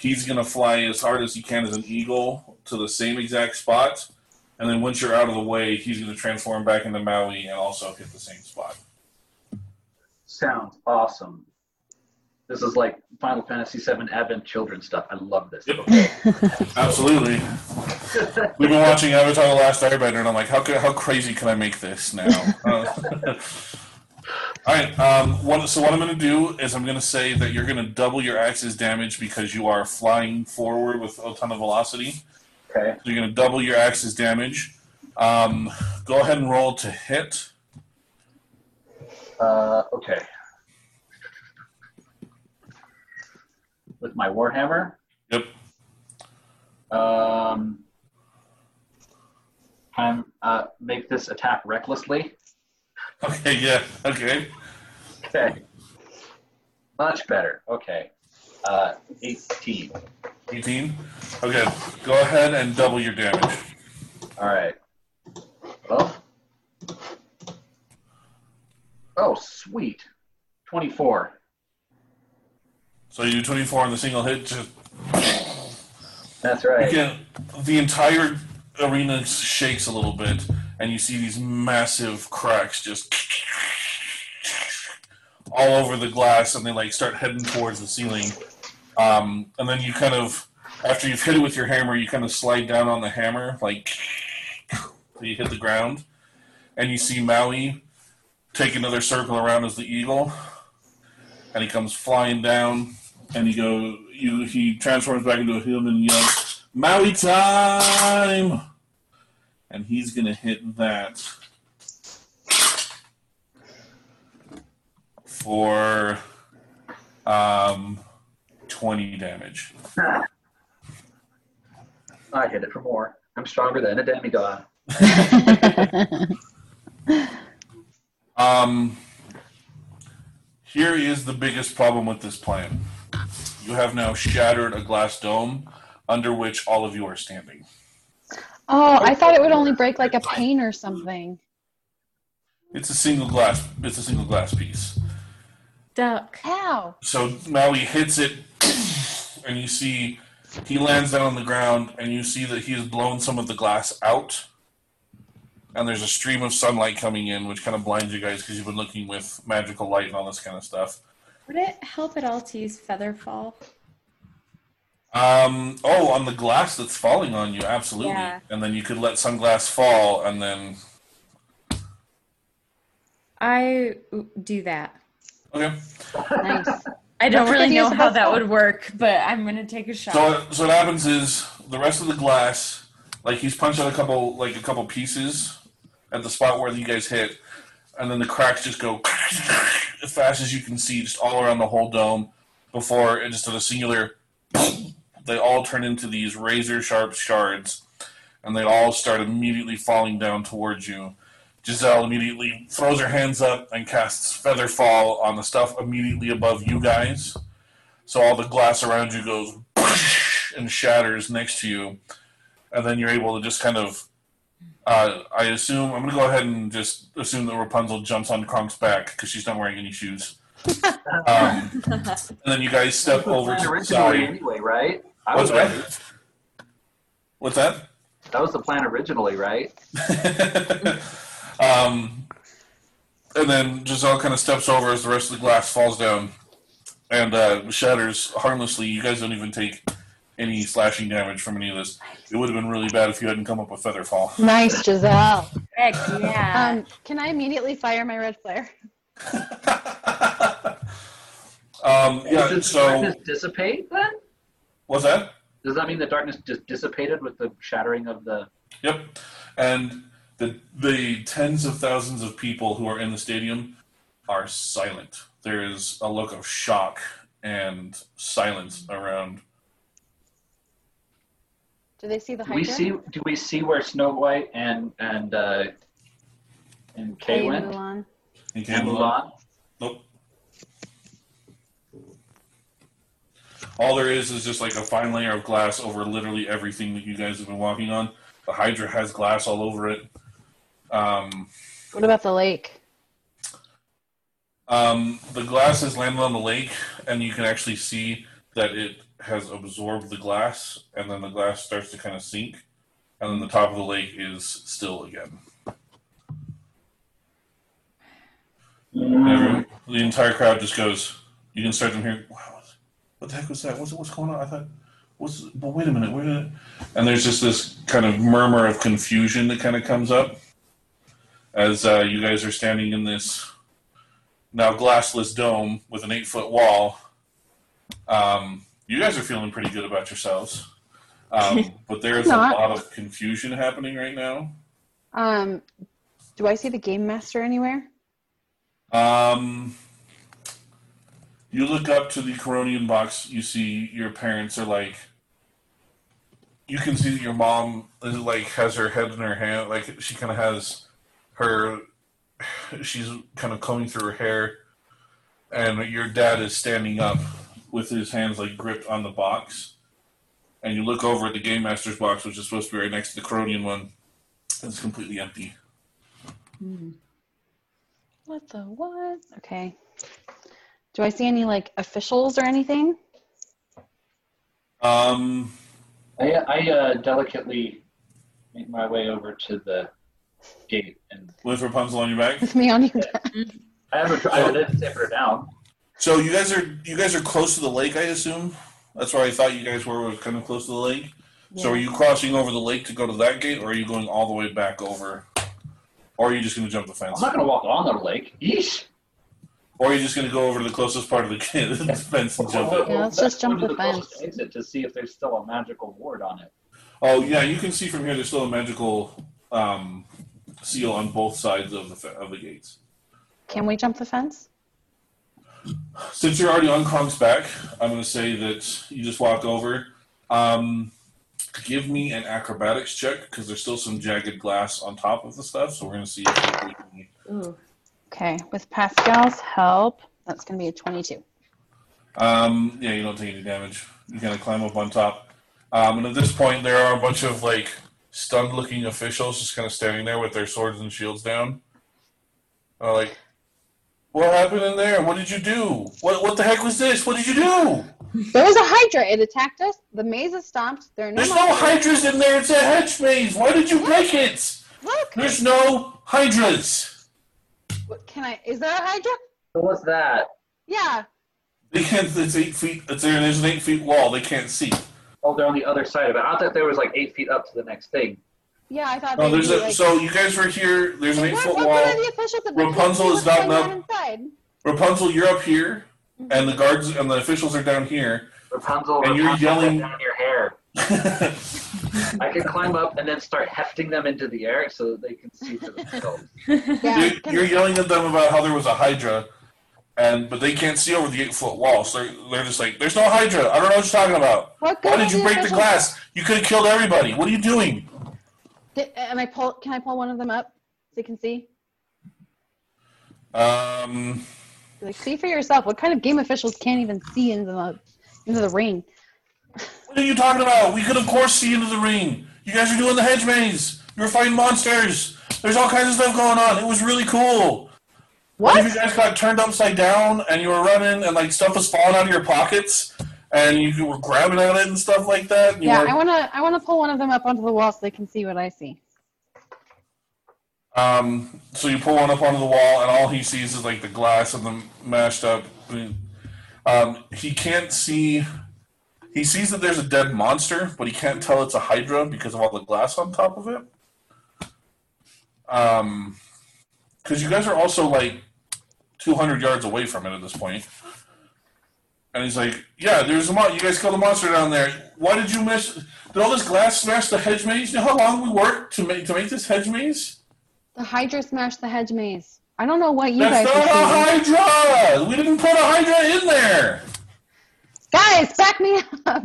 he's going to fly as hard as he can as an eagle to the same exact spot. And then once you're out of the way, he's going to transform back into Maui and also hit the same spot. Sounds awesome. This is like Final Fantasy VII Advent Children stuff. I love this. Yep. Absolutely. We've been watching Avatar: The Last Airbender, and I'm like, how ca- how crazy can I make this now? Uh, all right. Um, what, so what I'm going to do is I'm going to say that you're going to double your axe's damage because you are flying forward with a ton of velocity. Okay. So you're going to double your axe's damage. Um, go ahead and roll to hit. Uh, okay. With my Warhammer. Yep. Um, I'm uh, make this attack recklessly. Okay. Yeah. Okay. Okay. Much better. Okay. Uh, 18. 18. Okay. Go ahead and double your damage. All right. Well. Oh, sweet. 24. So you do 24 on the single hit. Just That's right. Again, the entire arena shakes a little bit, and you see these massive cracks just all over the glass, and they like start heading towards the ceiling. Um, and then you kind of, after you've hit it with your hammer, you kind of slide down on the hammer, like you hit the ground, and you see Maui take another circle around as the eagle, and he comes flying down, and he go, you he transforms back into a human and yells, "Maui time!" And he's gonna hit that for um, twenty damage. I hit it for more. I'm stronger than a demigod. Um, here is the biggest problem with this plan. You have now shattered a glass dome under which all of you are standing. Oh, I thought it would only break like a pane or something. It's a single glass. It's a single glass piece. Duck. Ow. So Maui hits it, and you see he lands down on the ground, and you see that he has blown some of the glass out. And there's a stream of sunlight coming in, which kind of blinds you guys because you've been looking with magical light and all this kind of stuff. Would it help at all to use Featherfall? Um, oh, on the glass that's falling on you, absolutely. Yeah. And then you could let some glass fall, and then I do that. okay. Nice. I don't really know how that would work, but I'm gonna take a shot. So what, so what happens is the rest of the glass, like he's punched out a couple like a couple pieces at the spot where you guys hit, and then the cracks just go as fast as you can see, just all around the whole dome. Before it just at a singular, they all turn into these razor sharp shards, and they all start immediately falling down towards you. Giselle immediately throws her hands up and casts Feather Fall on the stuff immediately above you guys. So all the glass around you goes and shatters next to you, and then you're able to just kind of. Uh, I assume I'm going to go ahead and just assume that Rapunzel jumps on Kronk's back because she's not wearing any shoes. Um, and then you guys step over to the side. anyway, right? I What's was ready. that? What's that? That was the plan originally, right? um, and then Giselle kind of steps over as the rest of the glass falls down and uh, shatters harmlessly. You guys don't even take any slashing damage from any of this. It would have been really bad if you hadn't come up with feather fall. Nice, Giselle. Heck yeah. Um, can I immediately fire my red flare? um, yeah. Does the So darkness dissipate then? What's that? Does that mean the darkness just dissipated with the shattering of the? Yep. And the the tens of thousands of people who are in the stadium are silent. There is a look of shock and silence around. Do they see the Do we see? Do we see where Snow White and and uh, and Kay Hey, went? Mulan. You And can't move on. Mulan. Nope. All there is is just like a fine layer of glass over literally everything that you guys have been walking on. The Hydra has glass all over it. Um, What about the lake? um, the glass has landed on the lake, and you can actually see that it has absorbed the glass, and then the glass starts to kind of sink, and then the top of the lake is still again. Everyone, the entire crowd just goes. You can start them hearing. What the heck was that? What's what's going on? I thought. What's? But wait a minute. Wait a minute. And there's just this kind of murmur of confusion that kind of comes up as uh, you guys are standing in this now glassless dome with an eight foot wall. Um, you guys are feeling pretty good about yourselves, um, but there is a lot of confusion happening right now. Um, do I see the game master anywhere? Um, you look up to the Coronian box. You see your parents are like. You can see that your mom is like has her head in her hand, like she kind of has her. She's kind of combing through her hair, and your dad is standing up with his hands like gripped on the box. And you look over at the game master's box, which is supposed to be right next to the Coronian one. and It's completely empty. Hmm. What the what? Okay. Do I see any like officials or anything? Um, I, I uh, delicately make my way over to the gate, and with Rapunzel on your back. With me on your I haven't. I didn't take her down. So you guys are you guys are close to the lake, I assume. That's where I thought you guys were, was kind of close to the lake. So are you crossing over the lake to go to that gate, or are you going all the way back over, or are you just going to jump the fence? I'm not going to walk on the lake. Yeesh. Or are you just going to go over to the closest part of the the fence and jump it? Yeah, let's Let's just jump go the closest fence. Exit to see if there's still a magical ward on it. Oh yeah, you can see from here. There's still a magical um, seal on both sides of the fe- of the gates. Can we jump the fence? Since you're already on Kronk's back, I'm going to say that you just walk over. Um, give me an acrobatics check because there's still some jagged glass on top of the stuff. So we're going to see if we can. Ooh. Okay, with Pascal's help, that's gonna be a twenty-two. Um, yeah, you don't take any damage. You kind of climb up on top. Um, and at this point, there are a bunch of like stunned-looking officials just kind of standing there with their swords and shields down. Uh, like, what happened in there? What did you do? What what the heck was this? What did you do? There was a Hydra. It attacked us. The maze is stomped. There are no. There's no hydras in there. It's a hedge maze. Why did you break it? Look. There's no hydras. What, can I? Is there a Hydra? So what's that? Yeah. They can't. It's eight feet. It's there. There's an eight feet wall. They can't see. Oh, they're on the other side of it. I thought there was like eight feet up to the next thing. Yeah, I thought. No, there's be a. like, So you guys were here. There's an eight what, foot what wall. are the officials Rapunzel is what's not going up. on? Rapunzel, you're up here. and the mm-hmm. guards and the officials are down here. Rapunzel, And you're yelling- get down your hair. I can climb up and then start hefting them into the air so that they can see for themselves. Yeah, you're, you're yelling at them about how there was a Hydra, and but they can't see over the eight foot wall, so they're, they're just like, "There's no Hydra. I don't know what you're talking about. what Why did you break the officials- glass? You could have killed everybody. What are you doing?" Did, am I pull? Can I pull one of them up so you can see? Um, Like, see for yourself. What kind of game officials can't even see into the into the ring? What are you talking about? We could of course see into the ring. You guys are doing the hedge maze. You were fighting monsters. There's all kinds of stuff going on. It was really cool. What if you guys got turned upside down and you were running and like stuff was falling out of your pockets and you were grabbing at it and stuff like that? Yeah, were- I wanna I wanna pull one of them up onto the wall so they can see what I see. Um, so you pull one up onto the wall, and all he sees is like the glass and the mashed up. Um, he can't see. He sees that there's a dead monster, but he can't tell it's a Hydra because of all the glass on top of it. Um, because you guys are also like 200 yards away from it at this point. And he's like, "Yeah, there's a mon. You guys killed a monster down there. Why did you miss? Did all this glass smash the hedge maze? You know how long we worked to make to make this hedge maze?" The Hydra smashed the hedge maze. I don't know what you That's guys not are a. Hydra! We didn't put a Hydra in there! Guys, back me up!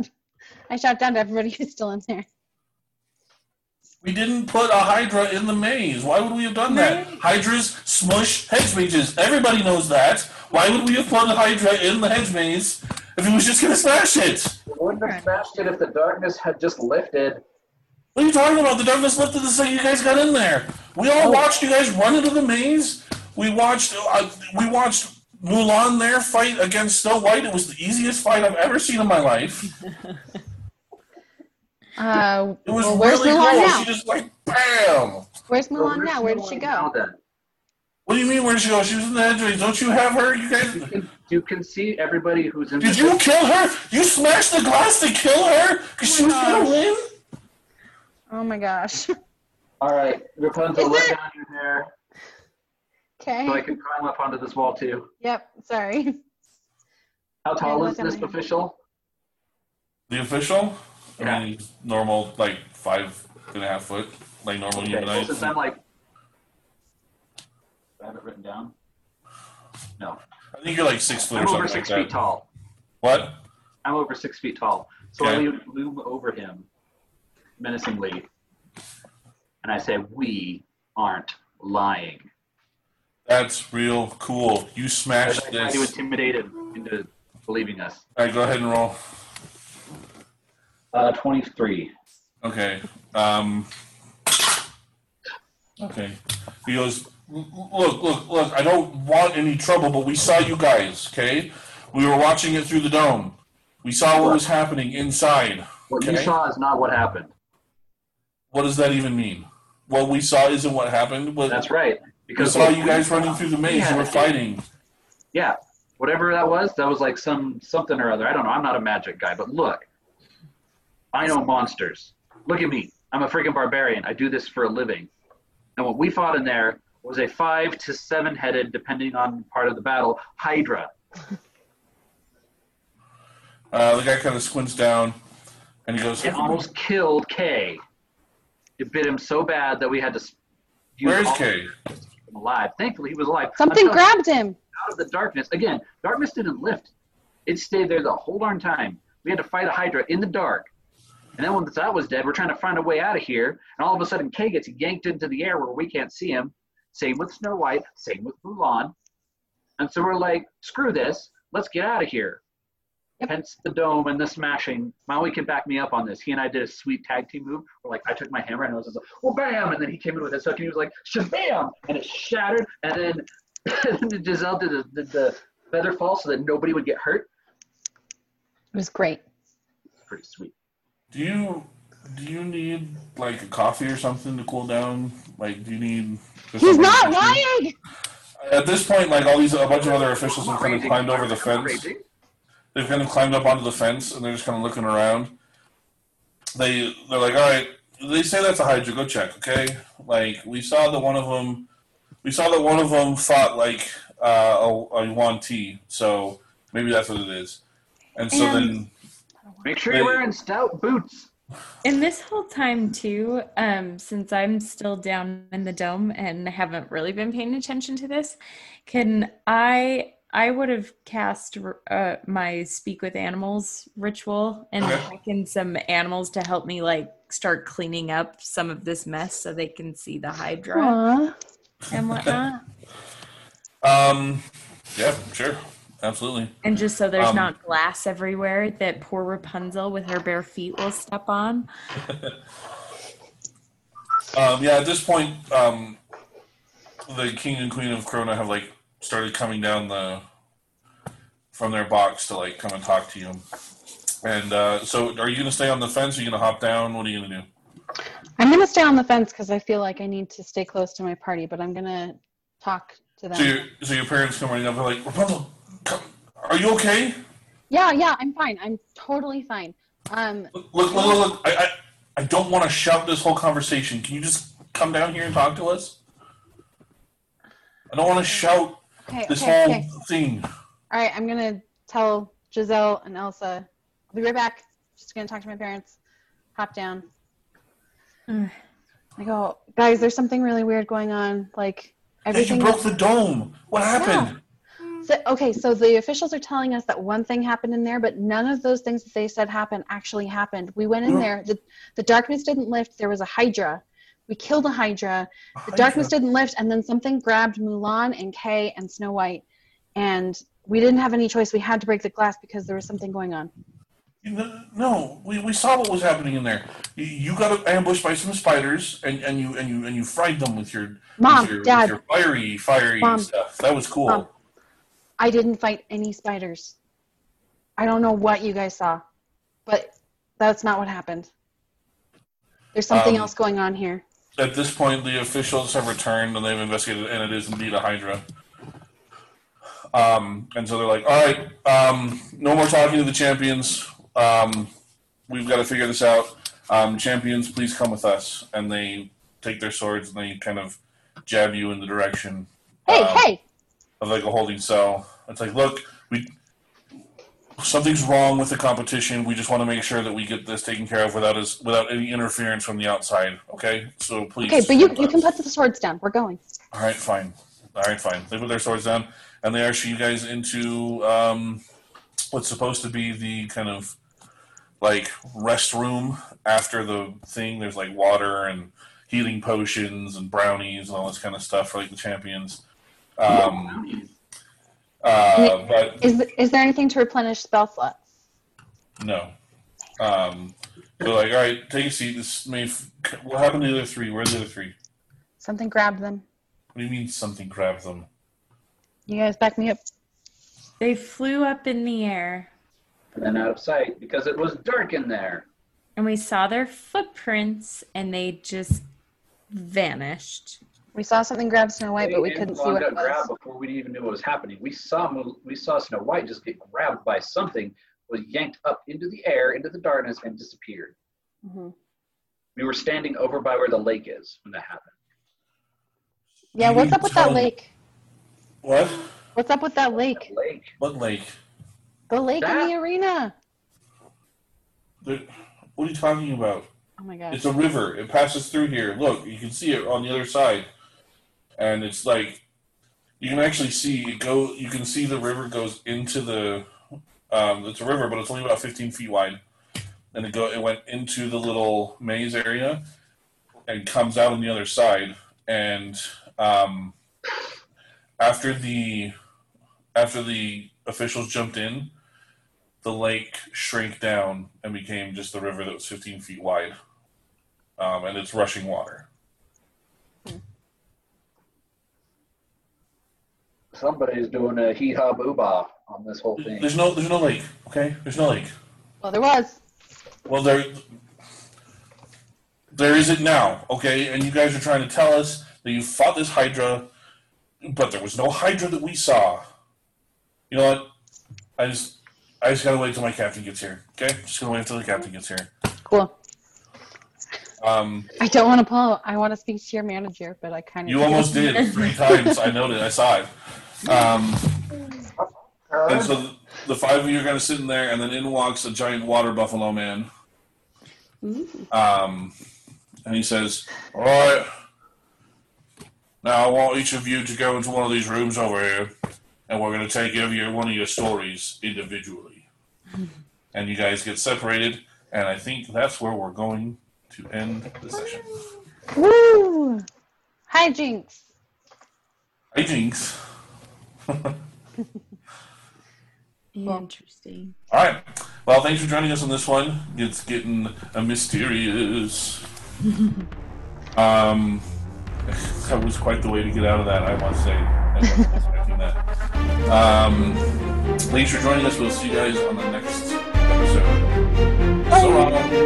I shout down to everybody who's still in there. We didn't put a Hydra in the maze. Why would we have done that? Hydras smush hedge mazes. Everybody knows that. Why would we have put a Hydra in the hedge maze if he was just gonna smash it? We wouldn't have smashed it if the darkness had just lifted. What are you talking about? The darkness lifted the second you guys got in there. We all watched you guys run into the maze. We watched. Uh, we watched Mulan there fight against Snow White. It was the easiest fight I've ever seen in my life. Uh, It was well, where's really Mulan cool. now? She just like bam. Where's So Mulan where's now? Where did she Mulan now, go? What do you mean? Where did she go? She was in the hedge. Don't you have her? You You guys. can, you can see everybody who's in Did the you kill her? You smashed the glass to kill her because she was gonna win. Oh my gosh. All right, Rapunzel, Is let down your hair Okay. so I can climb up onto this wall too. Yep. Sorry. How tall is this official? The official? Yeah. I mean, normal, like five and a half foot, like normal Okay, human well, height. since I'm like, I have it written down. No, I think you're like six foot I'm something over six like feet that. tall. What? I'm over six feet tall. So I Okay. loom, loom over him menacingly, and I say, "We aren't lying." That's real cool. You smashed I this. intimidate him into believing us. All right, go ahead and roll. Uh, Twenty-three. Okay. Um. Okay. He goes, look, look, look. I don't want any trouble, but we saw you guys. Okay. We were watching it through the dome. We saw what was happening inside. What you saw is not what happened. What does that even mean? What we saw isn't what happened. What, That's right. Because saw you guys running through the maze. Yeah. You were fighting. Yeah, whatever that was, that was like some something or other. I don't know. I'm not a magic guy, but look, I know monsters. Look at me. I'm a freaking barbarian. I do this for a living. And what we fought in there was a five to seven headed, depending on part of the battle, Hydra. Uh, the guy kind of squints down, and he goes, It almost killed Kay. It bit him so bad that we had to use "Where's Kay?" Him alive. Thankfully, he was alive. Something grabbed him. out of the darkness. Again, darkness didn't lift. It stayed there the whole darn time. We had to fight a Hydra in the dark. And then once that was dead, we're trying to find a way out of here. And all of a sudden, Kay gets yanked into the air where we can't see him. Same with Snow White. Same with Mulan. And so we're like, screw this. Let's get out of here. Yep. Hence the dome and the smashing. Maui can back me up on this. He and I did a sweet tag team move. Where like I took my hammer and I was just like, well, bam! And then he came in with his hook and he was like, shabam! And it shattered. And then, and then Giselle did the, did the feather fall so that nobody would get hurt. It was great. Pretty sweet. Do you do you need like a coffee or something to cool down? Like, do you need? He's not lying. At this point, like all these a bunch of other officials have kind of climbed over the fence. raging. They've kind of climbed up onto the fence and they're just kind of looking around. They they're like, all right. They say that's a Hydra. Go check, okay? Like we saw that one of them. We saw that one of them fought like uh, a, a Yuan Ti. So Maybe that's what it is. And so And- then Make sure you're wearing stout boots. And this whole time too, um, since I'm still down in the dome and haven't really been paying attention to this, can I? I would have cast uh, my speak with animals ritual and Okay. taken some animals to help me like start cleaning up some of this mess so they can see the hydra Aw. and whatnot, um yeah, sure. Absolutely. and just so there's Um, not glass everywhere that poor Rapunzel with her bare feet will step on. Um, yeah, at this point, um, the king and queen of Corona have like started coming down the from their box to like come and talk to you. And uh, so, are you going to stay on the fence? Are you going to hop down? What are you going to do? I'm gonna stay on the fence because I feel like I need to stay close to my party, but I'm gonna talk to them. So, your so your parents come running up. They're like, Rapunzel, come, are you okay? Yeah, yeah, I'm fine. I'm totally fine. Um, Look, look, look, look, look. I, I, I don't want to shout this whole conversation. Can you just come down here and talk to us? I don't want to shout okay, this okay, whole okay. thing. All right, I'm gonna tell Giselle and Elsa. I'll be right back. Just gonna talk to my parents. Hop down. Mm. I go, guys. There's something really weird going on. Like everything. That you broke the dome. What happened? So, okay, so the officials are telling us that one thing happened in there, but none of those things that they said happened actually happened. We went in Mm. there. The, the darkness didn't lift. There was a Hydra. We killed a Hydra. The Hydra. darkness didn't lift, and then something grabbed Mulan and Kay and Snow White, and we didn't have any choice. We had to break the glass because there was something going on. No, we, we saw what was happening in there. You, you got ambushed by some spiders, and, and you and you and you fried them with your Mom, with your, Dad, your fiery fiery Mom. stuff. That was cool. Mom. I didn't fight any spiders. I don't know what you guys saw, but that's not what happened. There's something Um, else going on here. At this point, the officials have returned and they've investigated, and it is indeed a Hydra. Um, and so they're like, "All right, um, no more talking to the champions. Um, we've got to figure this out. Um, champions, please come with us." And they take their swords and they kind of jab you in the direction. Hey, um, hey! of like a holding cell. It's like, look, we something's wrong with the competition. We just want to make sure that we get this taken care of without us without any interference from the outside. Okay, so please. Okay, but you you can put the swords down. We're going. All right, fine. All right, fine. They put their swords down and they usher you guys into um, what's supposed to be the kind of like rest room after the thing. There's like water and healing potions and brownies and all this kind of stuff for like the champions. Um, uh, but Is is there anything to replenish spell slots? No. Um, so like, all right, take a seat. This may. F- what happened to the other three? Where are the other three? Something grabbed them. What do you mean something grabbed them? You guys back me up. They flew up in the air, And then out of sight because it was dark in there. and we saw their footprints, and they just vanished. We saw something grab Snow White, but we couldn't see what it got grabbed was. before we even knew what was happening. We saw we saw Snow White just get grabbed by something, was yanked up into the air, into the darkness, and disappeared. Mhm. We were standing over by where the lake is when that happened. Yeah, what's up with that lake? What? What's up with that lake? That lake. What lake? The lake in the arena. The, what are you talking about? Oh my god! It's a river. It passes through here. Look, you can see it on the other side, and it's like you can actually see it go. You can see the river goes into the. Um, it's a river, but it's only about 15 feet wide, and it go. It went into the little maze area, and comes out on the other side. And um, after the after the officials jumped in, the lake shrank down and became just the river that was 15 feet wide um, and it's rushing water. Somebody's doing a hee haw boo bah on this whole thing. There's no, there's no lake. Okay, there's no lake. Well, there was. Well, there, there isn't now. Okay, and you guys are trying to tell us that you fought this Hydra, but there was no Hydra that we saw. You know what? I just, I just gotta wait till my captain gets here. Okay, just gonna wait until the captain gets here. Cool. Um, I don't want to pull. I want to speak to your manager, but I kind of. you almost did three times. I noted. I saw it. Um, And so the five of you are going to sit in there, and then in walks a giant water buffalo man. Um, and he says, "All right, now I want each of you to go into one of these rooms over here, and we're going to take every one of your stories individually." and you guys get separated, and I think that's where we're going to end the session. Woo! Hi, Jinx. Hi, Jinx. Interesting. All right. Well, thanks for joining us on this one. It's getting a mysterious. um, that was quite the way to get out of that, I must say. I wasn't expecting that. Um, thanks for joining us. We'll see you guys on the next episode. So long.